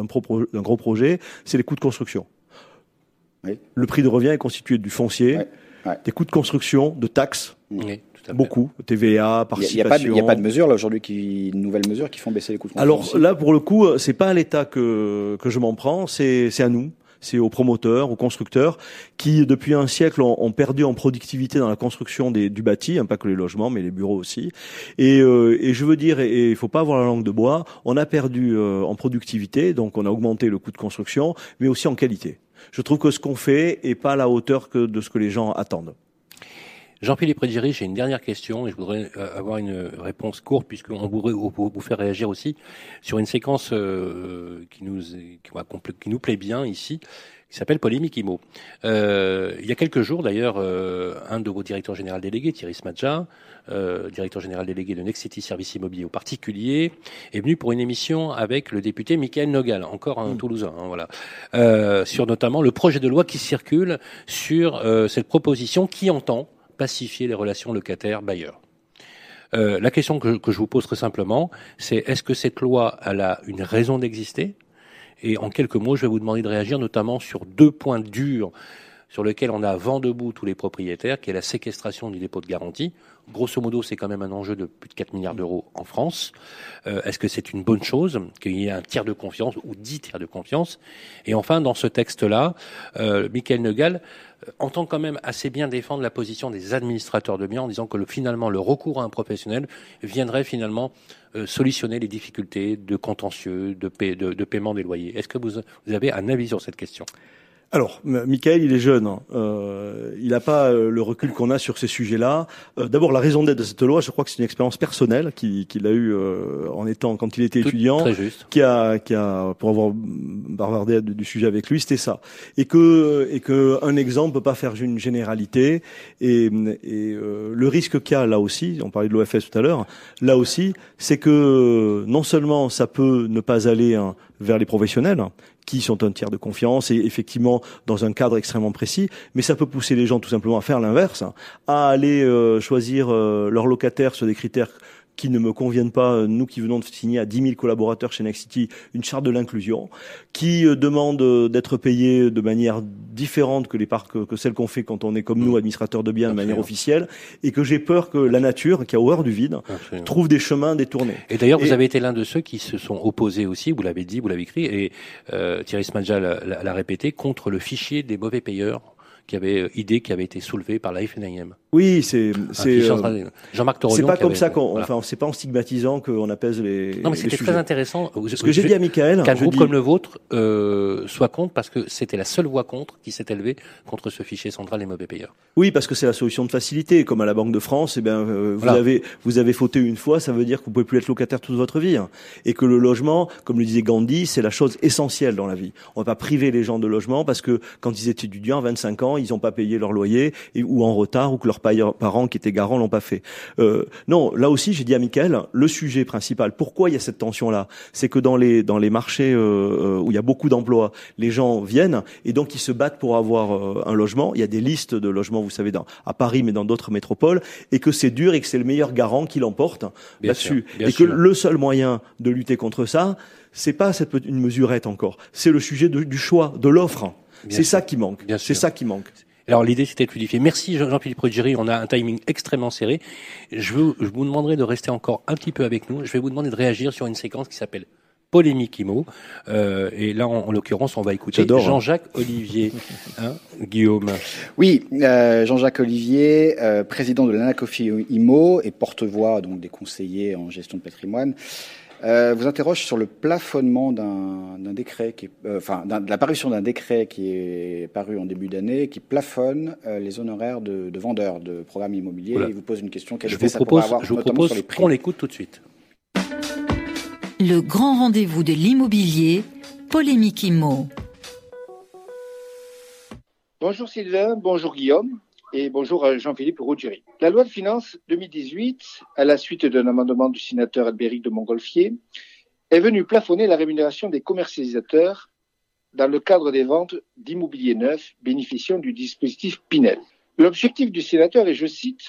gros projet, c'est les coûts de construction. Oui. Le prix de revient est constitué du foncier, Ouais, ouais. des coûts de construction, de taxes, Oui, fait. beaucoup, TVA, Il n'y a, participation. pas de- il y a pas de mesures là aujourd'hui, qui, de nouvelles mesures qui font baisser les coûts de Alors construction. là, pour le coup, euh, c'est pas à l'État que que je m'en prends, c'est c'est à nous, c'est aux promoteurs, aux constructeurs, qui depuis un siècle ont, perdu en productivité dans la construction du bâti, hein, pas que les logements, mais les bureaux aussi. Et, euh, je veux dire, et il faut pas avoir la langue de bois, on a perdu euh, en productivité, donc on a augmenté le coût de construction, mais aussi en qualité. Je trouve que ce qu'on fait est pas à la hauteur que de ce que les gens attendent. Jean-Philippe Prédiry, j'ai une dernière question et je voudrais euh, avoir une réponse courte puisqu'on voudrait vous, faire réagir aussi sur une séquence euh, qui, nous, qui, nous plaît bien ici, qui s'appelle Polémique IMO. Euh, il y a quelques jours d'ailleurs, euh, un de vos directeurs généraux délégués, Thierry Smadja, euh, directeur général délégué de Next City Service Immobilier aux particuliers, est venu pour une émission avec le député Michael Nogal, encore un Toulousain, hein, voilà, euh, sur notamment le projet de loi qui circule sur euh, cette proposition qui entend pacifier les relations locataires-bailleurs. Euh, la question que, je vous pose très simplement, c'est est-ce que cette loi a une raison d'exister? Et en quelques mots, je vais vous demander de réagir notamment sur deux points durs sur lesquels on a vent debout tous les propriétaires, qui est la séquestration du dépôt de garantie. Grosso modo, c'est quand même un enjeu de plus de 4 milliards d'euros en France. Euh, Est-ce que c'est une bonne chose qu'il y ait un tiers de confiance ou dix tiers de confiance? Et enfin, dans ce texte-là, euh, Michael Negal euh, entend quand même assez bien défendre la position des administrateurs de biens en disant que le, finalement le recours à un professionnel viendrait finalement euh, solutionner les difficultés de contentieux, de, paie- de, de paiement des loyers. Est-ce que vous avez un avis sur cette question? Alors, Michael, il est jeune. hein. Euh, il n'a pas euh, le recul qu'on a sur ces sujets-là. Euh, D'abord, la raison d'être de cette loi, je crois que c'est une expérience personnelle qu'il a eue euh, en étant quand il était Tout- étudiant, Très juste. qui a, qui a, pour avoir bavardé du, du sujet avec lui, c'était ça. Et que, et que un exemple peut pas faire une généralité. Et, et euh, le risque qu'il y a là aussi, on parlait de l'OFS tout à l'heure, là aussi, c'est que non seulement ça peut ne pas aller hein, vers les professionnels, qui sont un tiers de confiance et effectivement dans un cadre extrêmement précis, mais ça peut pousser les gens tout simplement à faire l'inverse, hein, à aller euh, choisir euh, leur locataire sur des critères qui ne me conviennent pas, euh, nous qui venons de signer à 10 000 collaborateurs chez Next City une charte de l'inclusion, qui euh, demande euh, d'être payé de manière différente que les parcs que celle qu'on fait quand on est comme nous administrateurs de biens de manière officielle, et que j'ai peur que la nature, qui a horreur du vide, Absolument. trouve des chemins détournés. Et d'ailleurs, vous avez été l'un de ceux qui se sont opposés aussi, vous l'avez dit, vous l'avez écrit, et euh, Thierry Smadja l'a- répété, contre le fichier des mauvais payeurs, qui avait idée qui avait été soulevée par la FNIM. Oui, c'est Un c'est euh. Jean-Marc c'est pas comme avait- ça qu'on, voilà. enfin, c'est pas en stigmatisant qu'on apaise les. Non, mais c'était très intéressant. Ce que j'ai dit à Michael, qu'un groupe dis- comme le vôtre euh, soit contre, parce que c'était la seule voix contre qui s'est élevée contre ce fichier central des mauvais payeurs. Oui, parce que c'est la solution de facilité. Comme à la Banque de France, eh bien, euh, vous Voilà. avez vous avez fauté une fois, ça veut dire que vous pouvez plus être locataire toute votre vie, hein. et que le logement, comme le disait Gandhi, c'est la chose essentielle dans la vie. On va pas priver les gens de logement parce que quand ils étaient étudiants, à 25 ans, ils n'ont pas payé leur loyer et, ou en retard, ou que leurs parents qui étaient garants l'ont pas fait. Euh, non, là aussi, j'ai dit à Michael, le sujet principal. Pourquoi il y a cette tension-là? C'est que dans les dans les marchés euh, euh, où il y a beaucoup d'emplois, les gens viennent et donc ils se battent pour avoir euh, un logement. Il y a des listes de logements, vous savez, dans, à Paris, mais dans d'autres métropoles, et que c'est dur et que c'est le meilleur garant qui l'emporte là-dessus. Et sûr. que le seul moyen de lutter contre ça, c'est pas cette petite- une mesurette encore. C'est le sujet de- du choix, de l'offre. C'est ça qui manque. C'est ça qui manque. Alors l'idée c'était de fluidifier. Merci Jean- Jean-Philippe Ruggieri, on a un timing extrêmement serré. Je, veux, je vous demanderai de rester encore un petit peu avec nous. Je vais vous demander de réagir sur une séquence qui s'appelle Polémique IMO. Euh, et là, en, en l'occurrence, on va écouter hein. Jean-Jacques Olivier, hein, Guillaume. Oui, euh, Jean-Jacques Olivier, euh, président de l'Anacofi IMO et porte-voix donc des conseillers en gestion de patrimoine, euh, vous interroge sur le plafonnement d'un décret, qui est, euh, enfin d'un- de la parution d'un décret qui est paru en début d'année, qui plafonne euh, les honoraires de, de vendeurs de programmes immobiliers. Voilà. Il vous pose une question quel Je effet vous ça pourrait propose, avoir, je vous notamment propose sur les prix. qu'on l'écoute tout de suite. Le grand rendez-vous de l'immobilier, Polémique Immo. Bonjour Sylvain, bonjour Guillaume et bonjour à Jean-Philippe Rougieri. La loi de finances 2018, à la suite d'un amendement du sénateur Albéric de Montgolfier, est venue plafonner la rémunération des commercialisateurs dans le cadre des ventes d'immobilier neuf bénéficiant du dispositif Pinel. L'objectif du sénateur est, je cite,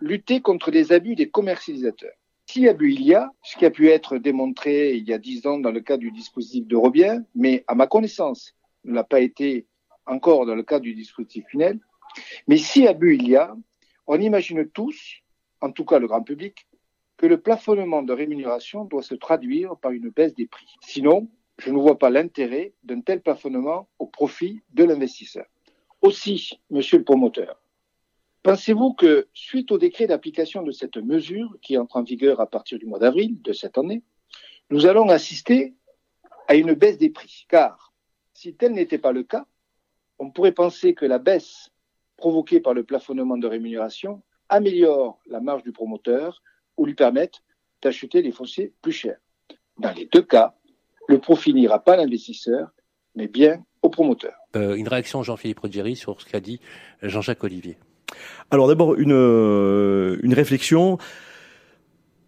lutter contre les abus des commercialisateurs. Si abus il y a, ce qui a pu être démontré il y a dix ans dans le cadre du dispositif de Robien, mais à ma connaissance, ne l'a pas été encore dans le cadre du dispositif Pinel. Mais si abus il y a, on imagine tous, en tout cas le grand public, que le plafonnement de rémunération doit se traduire par une baisse des prix. Sinon, je ne vois pas l'intérêt d'un tel plafonnement au profit de l'investisseur. Aussi, monsieur le promoteur, pensez-vous que, suite au décret d'application de cette mesure, qui entre en vigueur à partir du mois d'avril de cette année, nous allons assister à une baisse des prix? Car, si tel n'était pas le cas, on pourrait penser que la baisse provoquée par le plafonnement de rémunération améliore la marge du promoteur ou lui permette d'acheter les fonciers plus chers. Dans les deux cas, le profit n'ira pas à l'investisseur, mais bien au promoteur. Euh, une réaction Jean-Philippe Ruggieri sur ce qu'a dit Jean-Jacques Olivier. Alors d'abord une euh, une réflexion.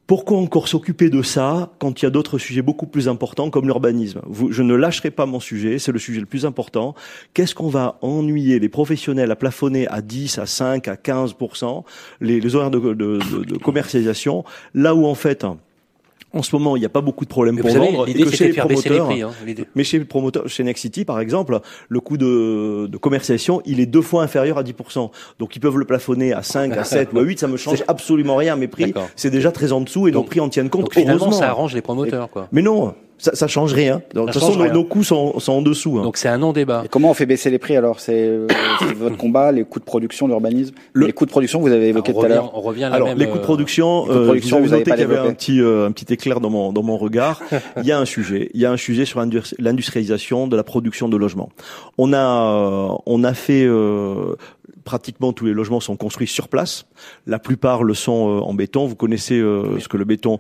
Pourquoi encore s'occuper de ça quand il y a d'autres sujets beaucoup plus importants comme l'urbanisme? Je ne lâcherai pas mon sujet, c'est le sujet le plus important. Qu'est-ce qu'on va ennuyer les professionnels à plafonner à 10, à 5, à 15 les, les horaires de commercialisation, là où en fait en ce moment il n'y a pas beaucoup de problèmes Mais pour vous savez, vendre et l'idée, que chez les baisser les promoteurs, prix, hein, mais chez le promoteur, chez Nexity par exemple, le coût de, de commercialisation, il est deux fois inférieur à 10%. Donc ils peuvent le plafonner à 5, à 7 ou à 8, ça me change absolument rien. Mes prix, c'est déjà très en dessous et nos prix en tiennent compte. Donc finalement, heureusement. ça arrange les promoteurs, quoi. Mais non, ça, ça change rien. De toute façon, nos, coûts sont, sont en dessous. hein. Donc c'est un non-débat. Comment on fait baisser les prix alors? C'est euh, c'est votre combat, les coûts de production, l'urbanisme? Les coûts de production, vous avez évoqué tout à l'heure. on revient à la Alors, même, les coûts de euh, production, coûts de euh, production, vous avez vous avez noté pas qu'il y avait un petit, euh, un petit éclair dans mon, dans mon regard. Il y a un sujet. Il y a un sujet sur l'indu- l'industrialisation de la production de logements. On a, euh, on a fait, euh, pratiquement tous les logements sont construits sur place. La plupart le sont euh, en béton. Vous connaissez euh, ce que le béton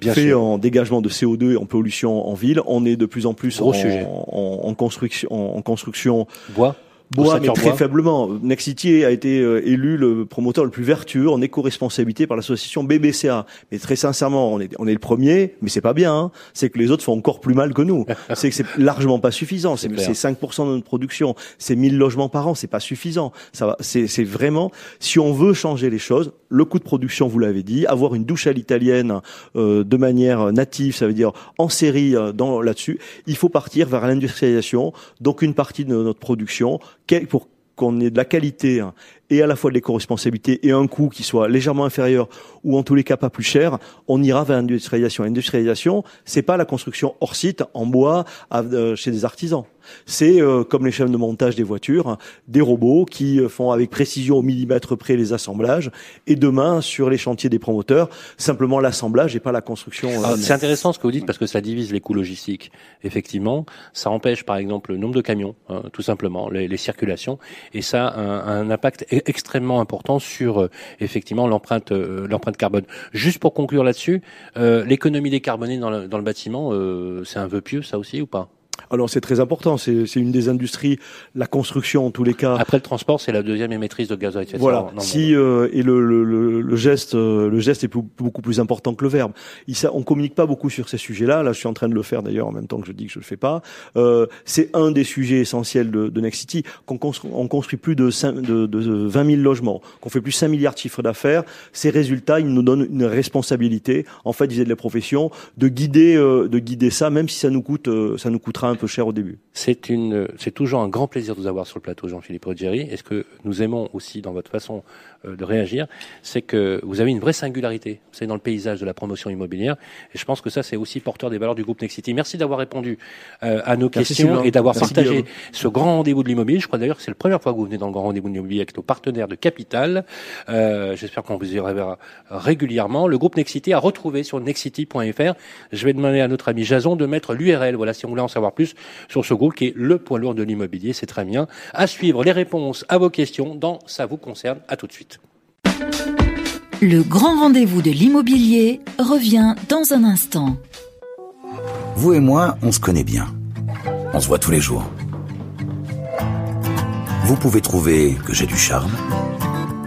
Bien fait sûr. en dégagement de CO2 et en pollution en ville. On est de plus en plus en, sujet. en, en construction, en, en construction Bois. Bois, mais très bois. faiblement. Nexity a été euh, élu le promoteur le plus vertueux en éco-responsabilité par l'association BBCA. Mais très sincèrement, on est, on est le premier, mais c'est pas bien. hein. C'est que les autres font encore plus mal que nous. c'est que c'est largement pas suffisant. C'est clair. c'est 5% de notre production. C'est 1000 logements par an. C'est pas suffisant. Ça va. C'est vraiment, si on veut changer les choses, le coût de production, vous l'avez dit, avoir une douche à l'italienne euh, de manière native, ça veut dire en série euh, là-dessus. Il faut partir vers l'industrialisation. Donc une partie de notre production pour qu'on ait de la qualité hein, et à la fois de l'éco-responsabilité et un coût qui soit légèrement inférieur ou en tous les cas pas plus cher, on ira vers l'industrialisation. L'industrialisation, c'est pas la construction hors site en bois euh, chez des artisans. C'est euh, comme les chaînes de montage des voitures, des robots qui euh, font avec précision au millimètre près les assemblages. Et demain, sur les chantiers des promoteurs, simplement l'assemblage et pas la construction. euh, c'est intéressant ce que vous dites parce que ça divise les coûts logistiques. Effectivement, ça empêche par exemple le nombre de camions, hein, tout simplement, les, les circulations, et ça a un, un impact extrêmement important sur euh, effectivement l'empreinte euh, l'empreinte carbone. Juste pour conclure là-dessus, euh, l'économie décarbonée dans le, dans le bâtiment, c'est un vœu pieux, ça aussi ou pas? Alors c'est très important. C'est c'est une des industries, la construction en tous les cas. Après le transport, c'est la deuxième émettrice de gaz à effet de serre Voilà. Si euh, et le, le, le, le geste, euh, le geste est beaucoup plus important que le verbe. Il, ça, on communique pas beaucoup sur ces sujets-là. Là, je suis en train de le faire d'ailleurs en même temps que je dis que je le fais pas. Euh, c'est un des sujets essentiels de, de Next City. Qu'on construit, on construit plus de, cinq- de, de 20 000 logements, qu'on fait plus 5 milliards de chiffres d'affaires. Ces résultats, ils nous donnent une responsabilité, en fait, vis-à-vis de la profession, de guider, euh, de guider ça, même si ça nous coûte, euh, ça nous coûtera coûtera un peu cher au début. C'est une, c'est toujours un grand plaisir de vous avoir sur le plateau, Jean-Philippe Ruggieri. Et ce que nous aimons aussi dans votre façon euh, de réagir, c'est que vous avez une vraie singularité. Vous savez, dans le paysage de la promotion immobilière. Et je pense que ça, c'est aussi porteur des valeurs du groupe Nexity. Merci d'avoir répondu euh, à nos Merci, questions et d'avoir partagé Guillaume. ce grand rendez-vous de l'immobilier. Je crois d'ailleurs que c'est la première fois que vous venez dans le grand rendez-vous de l'immobilier avec nos partenaires de capital. Euh, J'espère qu'on vous y reverra régulièrement. Le groupe Nexity a retrouvé sur nexity.fr. Je vais demander à notre ami Jason de mettre l'URL. Voilà, si on voulait en savoir plus sur ce groupe qui est le point lourd de l'immobilier. C'est très bien. À suivre les réponses à vos questions dans Ça vous concerne. À tout de suite. Le grand rendez-vous de l'immobilier revient dans un instant. Vous et moi, on se connaît bien. On se voit tous les jours. Vous pouvez trouver que j'ai du charme,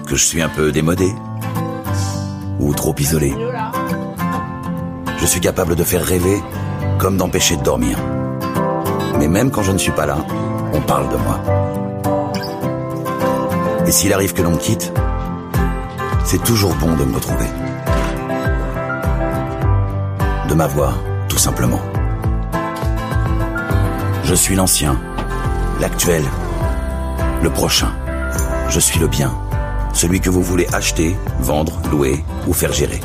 que je suis un peu démodé, ou trop isolé. Je suis capable de faire rêver comme d'empêcher de dormir. Mais même quand je ne suis pas là, on parle de moi. Et s'il arrive que l'on me quitte, c'est toujours bon de me retrouver. De m'avoir, tout simplement. Je suis l'ancien, l'actuel, le prochain. Je suis le bien, celui que vous voulez acheter, vendre, louer ou faire gérer.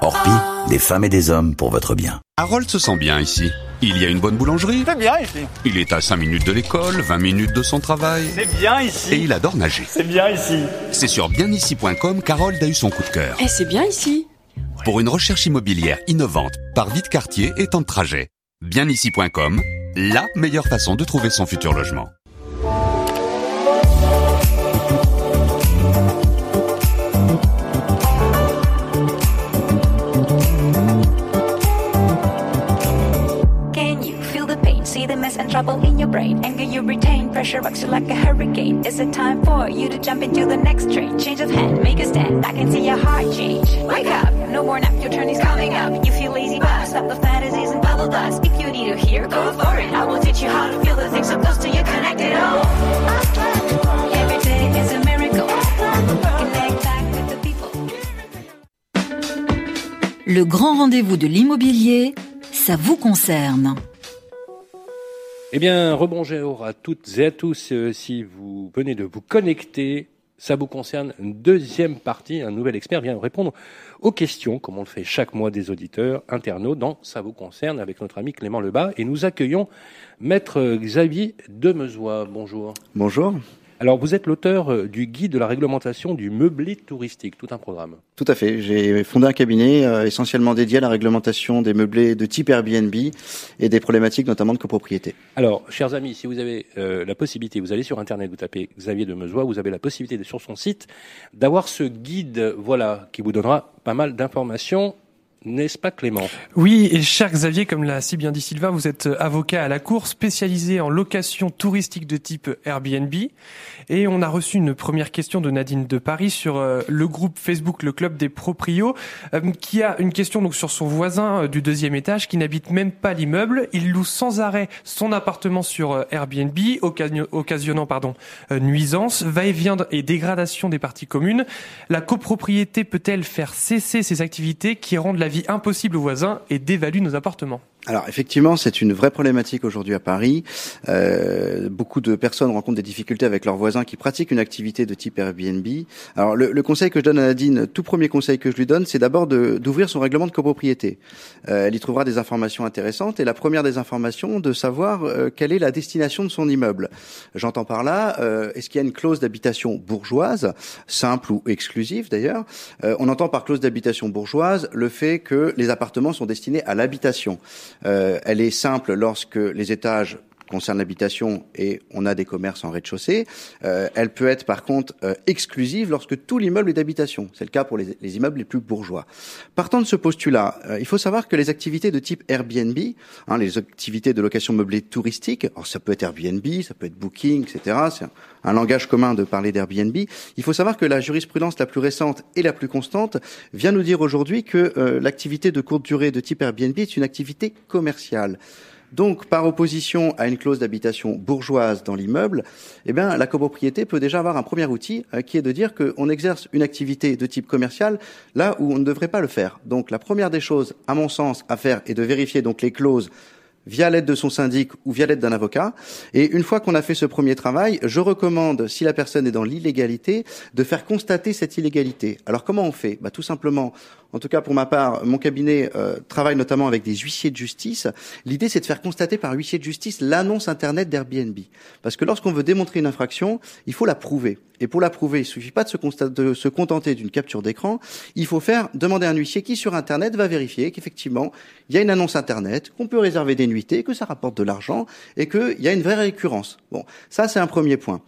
Orpi, des femmes et des hommes pour votre bien. Harold se sent bien ici. Il y a une bonne boulangerie. C'est bien ici. Il est à 5 minutes de l'école, 20 minutes de son travail. C'est bien Et ici. il adore nager. C'est bien ici. C'est sur bienici.com qu'Harold a eu son coup de cœur. Eh, c'est bien ici. Pour une recherche immobilière innovante, par vite quartier et temps de trajet. Bienici.com, la meilleure façon de trouver son futur logement. Trouble in your brain. Anger you retain, pressure rocks you like a hurricane. Is it time for you to jump into the next train? Change of hand, make a stand. I can see your heart change. Wake up, no more nap, your turn is coming up. You feel lazy, but stop the fantasies and bubble dust. If you need to hear, go for it. I will teach you how to feel the things so close to you, connected all. Every day is a miracle. Connect back with the people. Le grand rendez-vous de l'immobilier, ça vous concerne. Eh bien, rebonjour à toutes et à tous. Euh, si vous venez de vous connecter, ça vous concerne. Une deuxième partie, un nouvel expert vient répondre aux questions, comme on le fait chaque mois des auditeurs internautes dans Ça vous concerne avec notre ami Clément Lebas. Et nous accueillons Maître Xavier Demezois. Bonjour. Bonjour. Alors, vous êtes l'auteur euh, du guide de la réglementation du meublé touristique, tout un programme. Tout à fait. J'ai fondé un cabinet euh, essentiellement dédié à la réglementation des meublés de type Airbnb et des problématiques notamment de copropriété. Alors, chers amis, si vous avez euh, la possibilité, vous allez sur Internet, vous tapez Xavier de Mezois, vous avez la possibilité sur son site d'avoir ce guide, voilà, qui vous donnera pas mal d'informations. N'est-ce pas Clément? Oui, et cher Xavier, comme l'a si bien dit Sylvain, vous êtes avocat à la Cour, spécialisé en location touristique de type Airbnb. Et on a reçu une première question de Nadine de Paris sur euh, le groupe Facebook Le Club des Proprios, euh, qui a une question donc sur son voisin euh, du deuxième étage qui n'habite même pas l'immeuble. Il loue sans arrêt son appartement sur Airbnb, occasion- occasionnant pardon euh, nuisance, va-et-vient et dégradation des parties communes. La copropriété peut-elle faire cesser ces activités qui rendent la vie impossible aux voisins et dévaluent nos appartements Alors effectivement, c'est une vraie problématique aujourd'hui à Paris. Euh, beaucoup de personnes rencontrent des difficultés avec leurs voisins qui pratiquent une activité de type Airbnb. Alors le, le conseil que je donne à Nadine, tout premier conseil que je lui donne, c'est d'abord d'ouvrir son règlement de copropriété. Euh, elle y trouvera des informations intéressantes et la première des informations, de savoir euh, quelle est la destination de son immeuble. J'entends par là, euh, est-ce qu'il y a une clause d'habitation bourgeoise, simple ou exclusive d'ailleurs? Euh, On entend par clause d'habitation bourgeoise le fait que les appartements sont destinés à l'habitation. Euh, elle est simple lorsque les étages concernent l'habitation et on a des commerces en rez-de-chaussée. Euh, elle peut être par contre euh, exclusive lorsque tout l'immeuble est d'habitation. C'est le cas pour les, les immeubles les plus bourgeois. Partant de ce postulat, euh, il faut savoir que les activités de type Airbnb, hein, les activités de location meublée touristique, alors ça peut être Airbnb, ça peut être Booking, etc. C'est un, un langage commun de parler d'Airbnb. Il faut savoir que la jurisprudence la plus récente et la plus constante vient nous dire aujourd'hui que euh, l'activité de courte durée de type Airbnb est une activité commerciale. Donc, par opposition à une clause d'habitation bourgeoise dans l'immeuble, eh bien, la copropriété peut déjà avoir un premier outil euh, qui est de dire qu'on exerce une activité de type commercial là où on ne devrait pas le faire. Donc, la première des choses, à mon sens, à faire est de vérifier donc les clauses via l'aide de son syndic ou via l'aide d'un avocat. Et une fois qu'on a fait ce premier travail, je recommande, si la personne est dans l'illégalité, de faire constater cette illégalité. Alors comment on fait? Bah, Tout simplement, en tout cas pour ma part, mon cabinet euh, travaille notamment avec des huissiers de justice. L'idée, c'est de faire constater par huissier de justice l'annonce Internet d'Airbnb. Parce que lorsqu'on veut démontrer une infraction, il faut la prouver. Et pour la prouver, il suffit pas de se, constat- de se contenter d'une capture d'écran. Il faut faire demander à un huissier qui, sur Internet, va vérifier qu'effectivement, il y a une annonce Internet, qu'on peut réserver des nuitées, que ça rapporte de l'argent et qu'il y a une vraie récurrence. Bon, ça, c'est un premier point.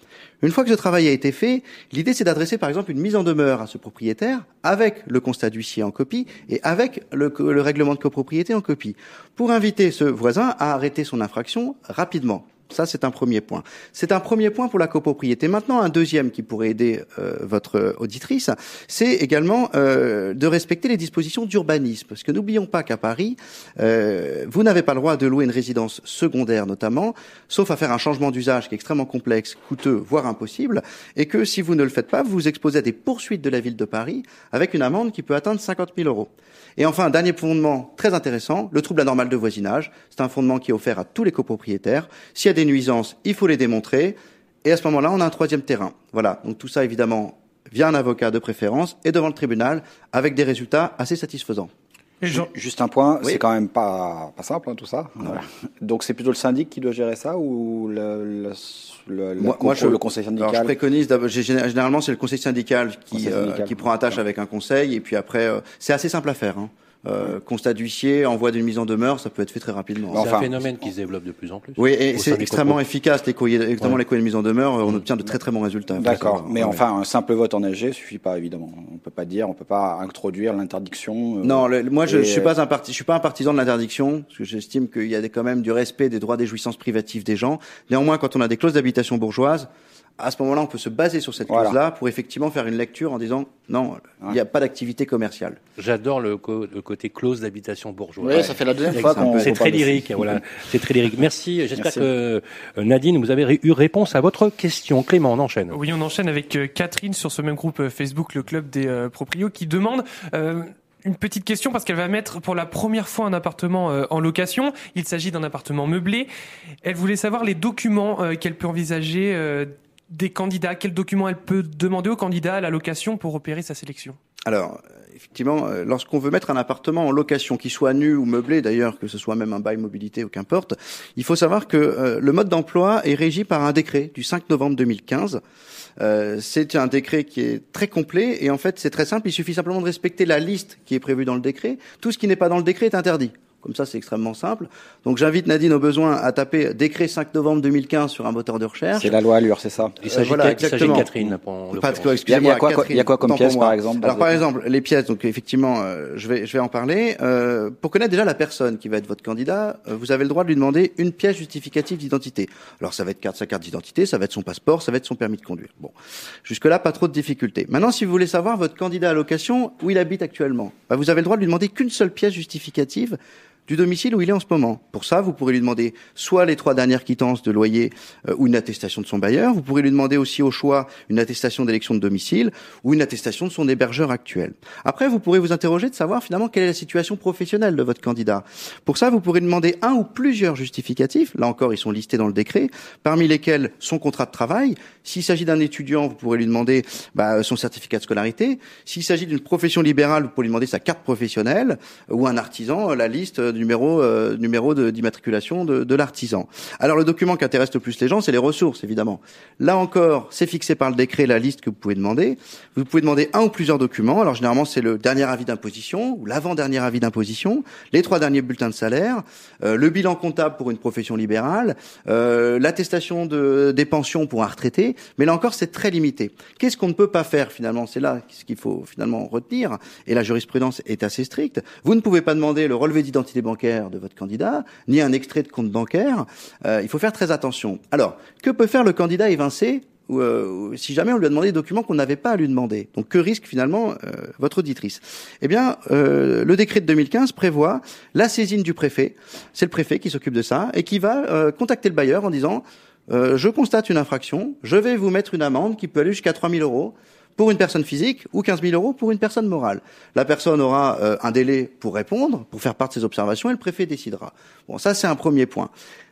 Une fois que ce travail a été fait, l'idée c'est d'adresser par exemple une mise en demeure à ce propriétaire avec le constat d'huissier en copie et avec le, le règlement de copropriété en copie pour inviter ce voisin à arrêter son infraction rapidement. Ça, c'est un premier point. C'est un premier point pour la copropriété. Maintenant, un deuxième qui pourrait aider euh, votre auditrice, c'est également euh, de respecter les dispositions d'urbanisme. Parce que n'oublions pas qu'à Paris, euh, vous n'avez pas le droit de louer une résidence secondaire notamment, sauf à faire un changement d'usage qui est extrêmement complexe, coûteux, voire impossible, et que si vous ne le faites pas, vous vous exposez à des poursuites de la ville de Paris avec une amende qui peut atteindre 50 000 euros. Et enfin, dernier fondement très intéressant, le trouble anormal de voisinage. C'est un fondement qui est offert à tous les copropriétaires. S'il y a des nuisances, il faut les démontrer. Et à ce moment-là, on a un troisième terrain. Voilà. Donc tout ça, évidemment, via un avocat de préférence et devant le tribunal avec des résultats assez satisfaisants. Ju- Juste un point, Oui. c'est quand même pas, pas simple hein, tout ça. Donc c'est plutôt le syndic qui doit gérer ça ou le, le, Moi, je, le conseil alors, syndical je préconise, généralement, c'est le conseil syndical qui, Conseil euh, qui prend attache avec un conseil, et puis après, euh, c'est assez simple à faire. Hein. Euh, constat d'huissier, envoi d'une mise en demeure, ça peut être fait très rapidement. C'est un phénomène qui se développe de plus en plus. Oui, et c'est extrêmement efficace, les courriers, notamment Ouais. les courriers de mise en demeure, on obtient de très très bons résultats. D'accord, mais Ouais. enfin un simple vote en AG suffit pas évidemment. On peut pas dire, on peut pas introduire l'interdiction. euh, Non, le- moi je, et, je suis pas un parti, je suis pas un partisan de l'interdiction, parce que j'estime qu'il y a des- quand même du respect des droits des jouissances privatives des gens. Néanmoins, quand on a des clauses d'habitation bourgeoise, à ce moment-là, on peut se baser sur cette Voilà. clause-là pour effectivement faire une lecture en disant non, il n'y a pas d'activité commerciale. J'adore le, co- le côté clause d'habitation bourgeoise. Oui, ça fait la deuxième fois qu'on- C'est très lyrique, ça. voilà. C'est très lyrique. Merci. J'espère que euh, Nadine, vous avez eu réponse à votre question. Clément, on enchaîne. Oui, on enchaîne avec euh, Catherine sur ce même groupe euh, Facebook, le club des euh, proprios, qui demande euh, une petite question parce qu'elle va mettre pour la première fois un appartement euh, en location. Il s'agit d'un appartement meublé. Elle voulait savoir les documents euh, qu'elle peut envisager euh, des candidats. Quels documents elle peut demander aux candidats à la location pour opérer sa sélection Alors, euh, effectivement, euh, lorsqu'on veut mettre un appartement en location, qu'il soit nu ou meublé d'ailleurs, que ce soit même un bail mobilité ou qu'importe, il faut savoir que euh, le mode d'emploi est régi par un décret du 5 novembre 2015. Euh, c'est un décret qui est très complet et en fait c'est très simple, il suffit simplement de respecter la liste qui est prévue dans le décret. Tout ce qui n'est pas dans le décret est interdit. Comme ça, c'est extrêmement simple. Donc, j'invite Nadine au besoin à taper décret 5 novembre 2015 sur un moteur de recherche. C'est la loi Allure, c'est ça? Il s'agit Euh, voilà, de-. Catherine. pour- Pas de- excusez-moi, Il y a quoi- Catherine, il y a quoi comme pièce, par exemple, Alors par exemple, les pièces. Donc effectivement, euh, je vais je vais en parler. Euh, pour connaître déjà la personne qui va être votre candidat, euh, vous avez le droit de lui demander une pièce justificative d'identité. Alors ça va être carte, sa carte d'identité, ça va être son passeport, ça va être son permis de conduire. Bon, jusque là pas trop de difficultés. Maintenant, si vous voulez savoir votre candidat à location où il habite actuellement, bah, vous avez le droit de lui demander qu'une seule pièce justificative du domicile où il est en ce moment. Pour ça, vous pourrez lui demander soit les trois dernières quittances de loyer euh, ou une attestation de son bailleur. Vous pourrez lui demander aussi au choix une attestation d'élection de domicile ou une attestation de son hébergeur actuel. Après, vous pourrez vous interroger de savoir finalement quelle est la situation professionnelle de votre candidat. Pour ça, vous pourrez demander un ou plusieurs justificatifs. Là encore, ils sont listés dans le décret, parmi lesquels son contrat de travail. S'il s'agit d'un étudiant, vous pourrez lui demander bah, son certificat de scolarité. S'il s'agit d'une profession libérale, vous pourrez lui demander sa carte professionnelle ou un artisan, euh, la liste euh, numéro euh, numéro de- d'immatriculation de, de l'artisan. Alors le document qui intéresse le plus les gens, c'est les ressources évidemment. Là encore, c'est fixé par le décret la liste que vous pouvez demander. Vous pouvez demander un ou plusieurs documents. Alors généralement, c'est le dernier avis d'imposition ou l'avant-dernier avis d'imposition, les trois derniers bulletins de salaire, euh, le bilan comptable pour une profession libérale, euh, l'attestation de des pensions pour un retraité. Mais là encore, c'est très limité. Qu'est-ce qu'on ne peut pas faire finalement? C'est là ce qu'il faut finalement retenir. Et la jurisprudence est assez stricte. Vous ne pouvez pas demander le relevé d'identité bancaire de votre candidat, ni un extrait de compte bancaire. Euh, il faut faire très attention. Alors, que peut faire le candidat évincé euh, si jamais on lui a demandé des documents qu'on n'avait pas à lui demander? Donc que risque finalement euh, votre auditrice? Eh bien, le décret de 2015 prévoit la saisine du préfet. C'est le préfet qui s'occupe de ça et qui va contacter le bailleur en disant je constate une infraction, je vais vous mettre une amende qui peut aller jusqu'à 3000 euros pour une personne physique ou 15 000 euros pour une personne morale. La personne aura euh, un délai pour répondre, pour faire part de ses observations, et le préfet décidera. Bon, ça c'est un premier point.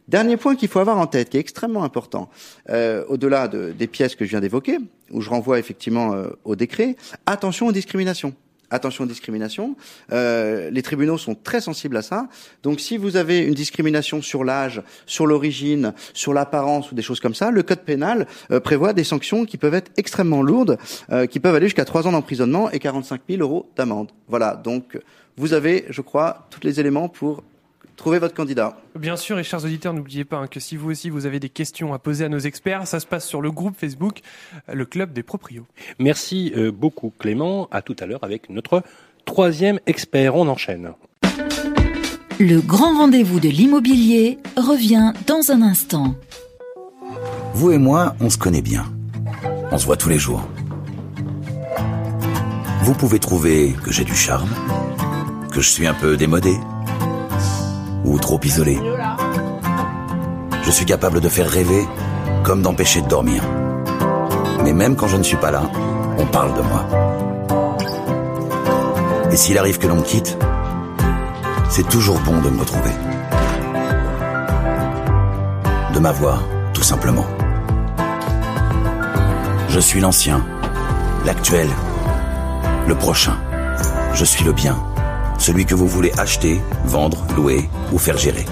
Dernier point qu'il faut avoir en tête, qui est extrêmement important, euh, au-delà de, des pièces que je viens d'évoquer, où je renvoie effectivement euh, au décret, attention aux discriminations attention aux discriminations. Euh, les tribunaux sont très sensibles à ça. Donc si vous avez une discrimination sur l'âge, sur l'origine, sur l'apparence ou des choses comme ça, le code pénal euh, prévoit des sanctions qui peuvent être extrêmement lourdes, euh, qui peuvent aller jusqu'à trois ans d'emprisonnement et 45 000 euros d'amende. Voilà, donc vous avez, je crois, tous les éléments pour trouver votre candidat. Bien sûr, et chers auditeurs, n'oubliez pas hein, que si vous aussi vous avez des questions à poser à nos experts, ça se passe sur le groupe Facebook, euh, le Club des Proprios. Merci euh, beaucoup Clément. À tout à l'heure avec notre troisième expert. On enchaîne. Le grand rendez-vous de l'immobilier revient dans un instant. Vous et moi, on se connaît bien. On se voit tous les jours. Vous pouvez trouver que j'ai du charme, que je suis un peu démodé, ou trop isolé. Je suis capable de faire rêver comme d'empêcher de dormir. Mais même quand je ne suis pas là, on parle de moi. Et s'il arrive que l'on me quitte, c'est toujours bon de me retrouver. De m'avoir, tout simplement. Je suis l'ancien, l'actuel, le prochain. Je suis le bien, celui que vous voulez acheter, vendre, louer ou faire gérer.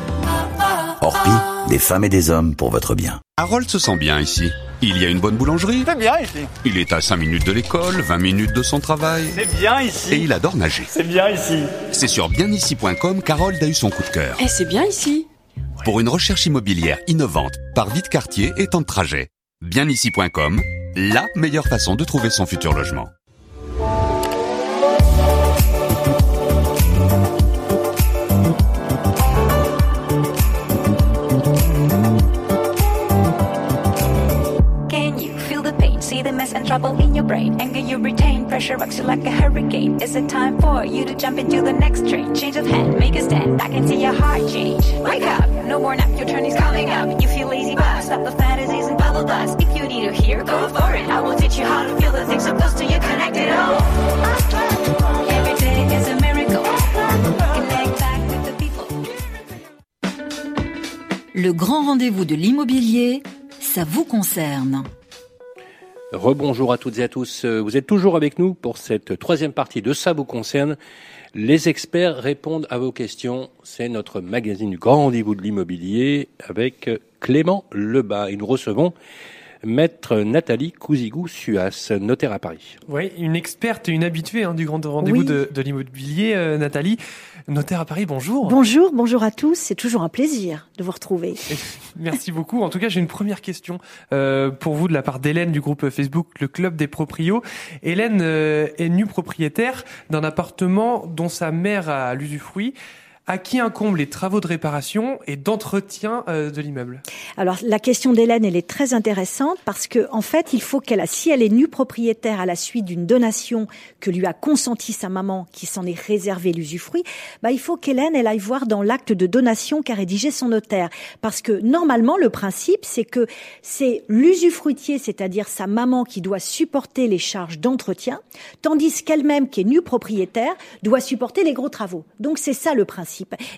Orpi, des femmes et des hommes pour votre bien. Harold se sent bien ici. Il y a une bonne boulangerie. C'est bien ici. Il est à 5 minutes de l'école, 20 minutes de son travail. C'est bien ici. Et il adore nager. C'est bien ici. C'est sur bienici.com qu'Harold a eu son coup de cœur. Eh, c'est bien ici. Pour une recherche immobilière innovante, par vite quartier et temps de trajet. Bienici.com, la meilleure façon de trouver son futur logement. Trouble in your brain. Anger you retain, pressure rocks you like a hurricane. Is it time for you to jump into the next train? Change of hand, make a stand. I can see your heart change. Wake up, no more nap, your turn is coming up. You feel lazy, but stop the fantasies and bubble dust. If you need to hear, go for it. I will teach you how to feel the things so close to you, connected all. Every day is a miracle. Connect back with the people. Le grand rendez-vous de l'immobilier, ça vous concerne. Rebonjour à toutes et à tous. Euh, Vous êtes toujours avec nous pour cette troisième partie de Ça vous concerne. Les experts répondent à vos questions. C'est notre magazine du grand rendez-vous de l'immobilier avec Clément Lebas. Et nous recevons Maître Nathalie Cousigou-Suas, notaire à Paris. Oui, une experte et une habituée hein, du grand rendez-vous Oui. de, de l'immobilier, euh, Nathalie. Notaire à Paris, bonjour. Bonjour, bonjour à tous. C'est toujours un plaisir de vous retrouver. Merci beaucoup. En tout cas, j'ai une première question euh, pour vous de la part d'Hélène du groupe Facebook Le Club des Proprios. Hélène euh, est nue propriétaire d'un appartement dont sa mère a l'usufruit. À qui incombe les travaux de réparation et d'entretien euh, de l'immeuble Alors la question d'Hélène, elle est très intéressante parce que en fait, il faut qu'elle, si elle est nue propriétaire à la suite d'une donation que lui a consenti sa maman, qui s'en est réservé l'usufruit, bah il faut qu'Hélène, elle aille voir dans l'acte de donation qu'a rédigé son notaire, parce que normalement le principe, c'est que c'est l'usufruitier, c'est-à-dire sa maman, qui doit supporter les charges d'entretien, tandis qu'elle-même, qui est nue propriétaire, doit supporter les gros travaux. Donc c'est ça le principe.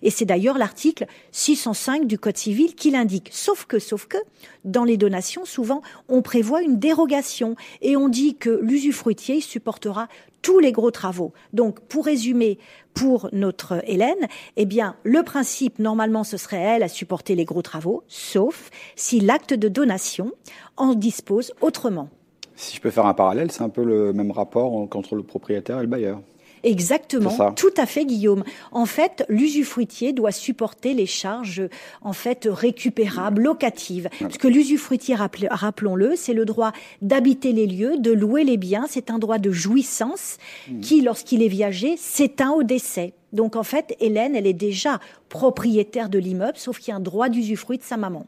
Et c'est d'ailleurs l'article 605 du Code civil qui l'indique. Sauf que, sauf que, dans les donations, souvent, on prévoit une dérogation et on dit que l'usufruitier supportera tous les gros travaux. Donc, pour résumer, pour notre Hélène, eh bien, le principe, normalement, ce serait elle à supporter les gros travaux, sauf si l'acte de donation en dispose autrement. Si je peux faire un parallèle, c'est un peu le même rapport entre le propriétaire et le bailleur. Exactement, tout à fait Guillaume. En fait, l'usufruitier doit supporter les charges en fait récupérables, locatives. Parce que l'usufruitier, rappel- rappelons-le, c'est le droit d'habiter les lieux, de louer les biens, c'est un droit de jouissance qui, lorsqu'il est viagé, s'éteint au décès. Donc en fait, Hélène, elle est déjà propriétaire de l'immeuble, sauf qu'il y a un droit d'usufruit de sa maman.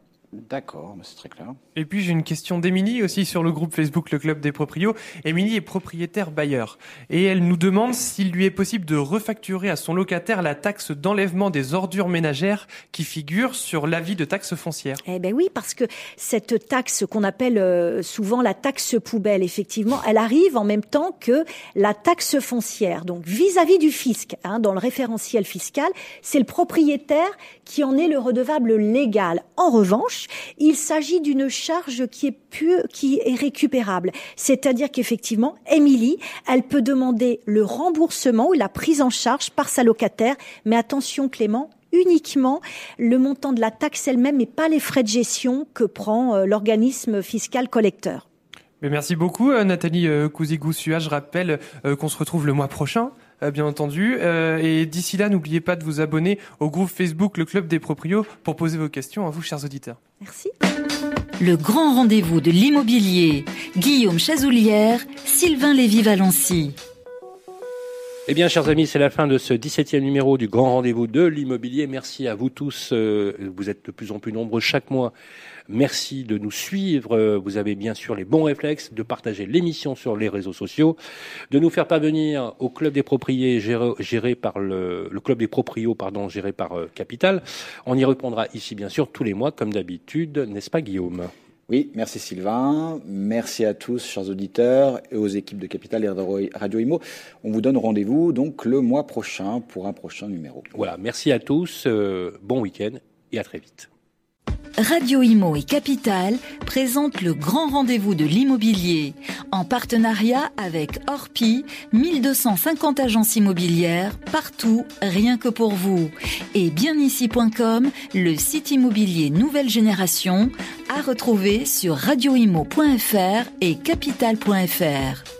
D'accord, c'est très clair. Et puis j'ai une question d'Émilie aussi sur le groupe Facebook Le Club des Proprios. Émilie est propriétaire bailleur et elle nous demande s'il lui est possible de refacturer à son locataire la taxe d'enlèvement des ordures ménagères qui figure sur l'avis de taxe foncière. Eh ben oui, parce que cette taxe qu'on appelle euh, souvent la taxe poubelle, effectivement, elle arrive en même temps que la taxe foncière. Donc vis-à-vis du fisc, hein, dans le référentiel fiscal, c'est le propriétaire qui en est le redevable légal. En revanche, il s'agit d'une charge qui est récupérable. C'est-à-dire qu'effectivement, Émilie, elle peut demander le remboursement ou la prise en charge par sa locataire. Mais attention, Clément, uniquement le montant de la taxe elle-même et pas les frais de gestion que prend euh, l'organisme fiscal collecteur. Merci beaucoup euh, Nathalie euh, Cousigou-Sua. Je rappelle euh, qu'on se retrouve le mois prochain euh, bien entendu. Euh, et d'ici là, n'oubliez pas de vous abonner au groupe Facebook Le Club des Proprios pour poser vos questions à vous, chers auditeurs. Merci. Le grand rendez-vous de l'immobilier. Guillaume Chazoulière, Sylvain Lévy-Valency. Eh bien, chers amis, c'est la fin de ce 17e numéro du Grand Rendez-vous de l'immobilier. Merci à vous tous. euh, Vous êtes de plus en plus nombreux chaque mois. Merci de nous suivre. Vous avez bien sûr les bons réflexes de partager l'émission sur les réseaux sociaux, de nous faire parvenir au club des propriés géré, géré par le, le club des proprios, pardon, géré par euh, Capital. On y répondra ici, bien sûr, tous les mois, comme d'habitude, n'est-ce pas, Guillaume? Oui, merci Sylvain. Merci à tous, chers auditeurs, et aux équipes de Capital et de Radio Imo. On vous donne rendez-vous donc le mois prochain pour un prochain numéro. Voilà, merci à tous. euh, bon week-end et à très vite. Radio Imo et Capital présentent le grand rendez-vous de l'immobilier en partenariat avec Orpi, 1250 agences immobilières partout, rien que pour vous. Et bienici.com, le site immobilier nouvelle génération à retrouver sur radioimo.fr et capital.fr.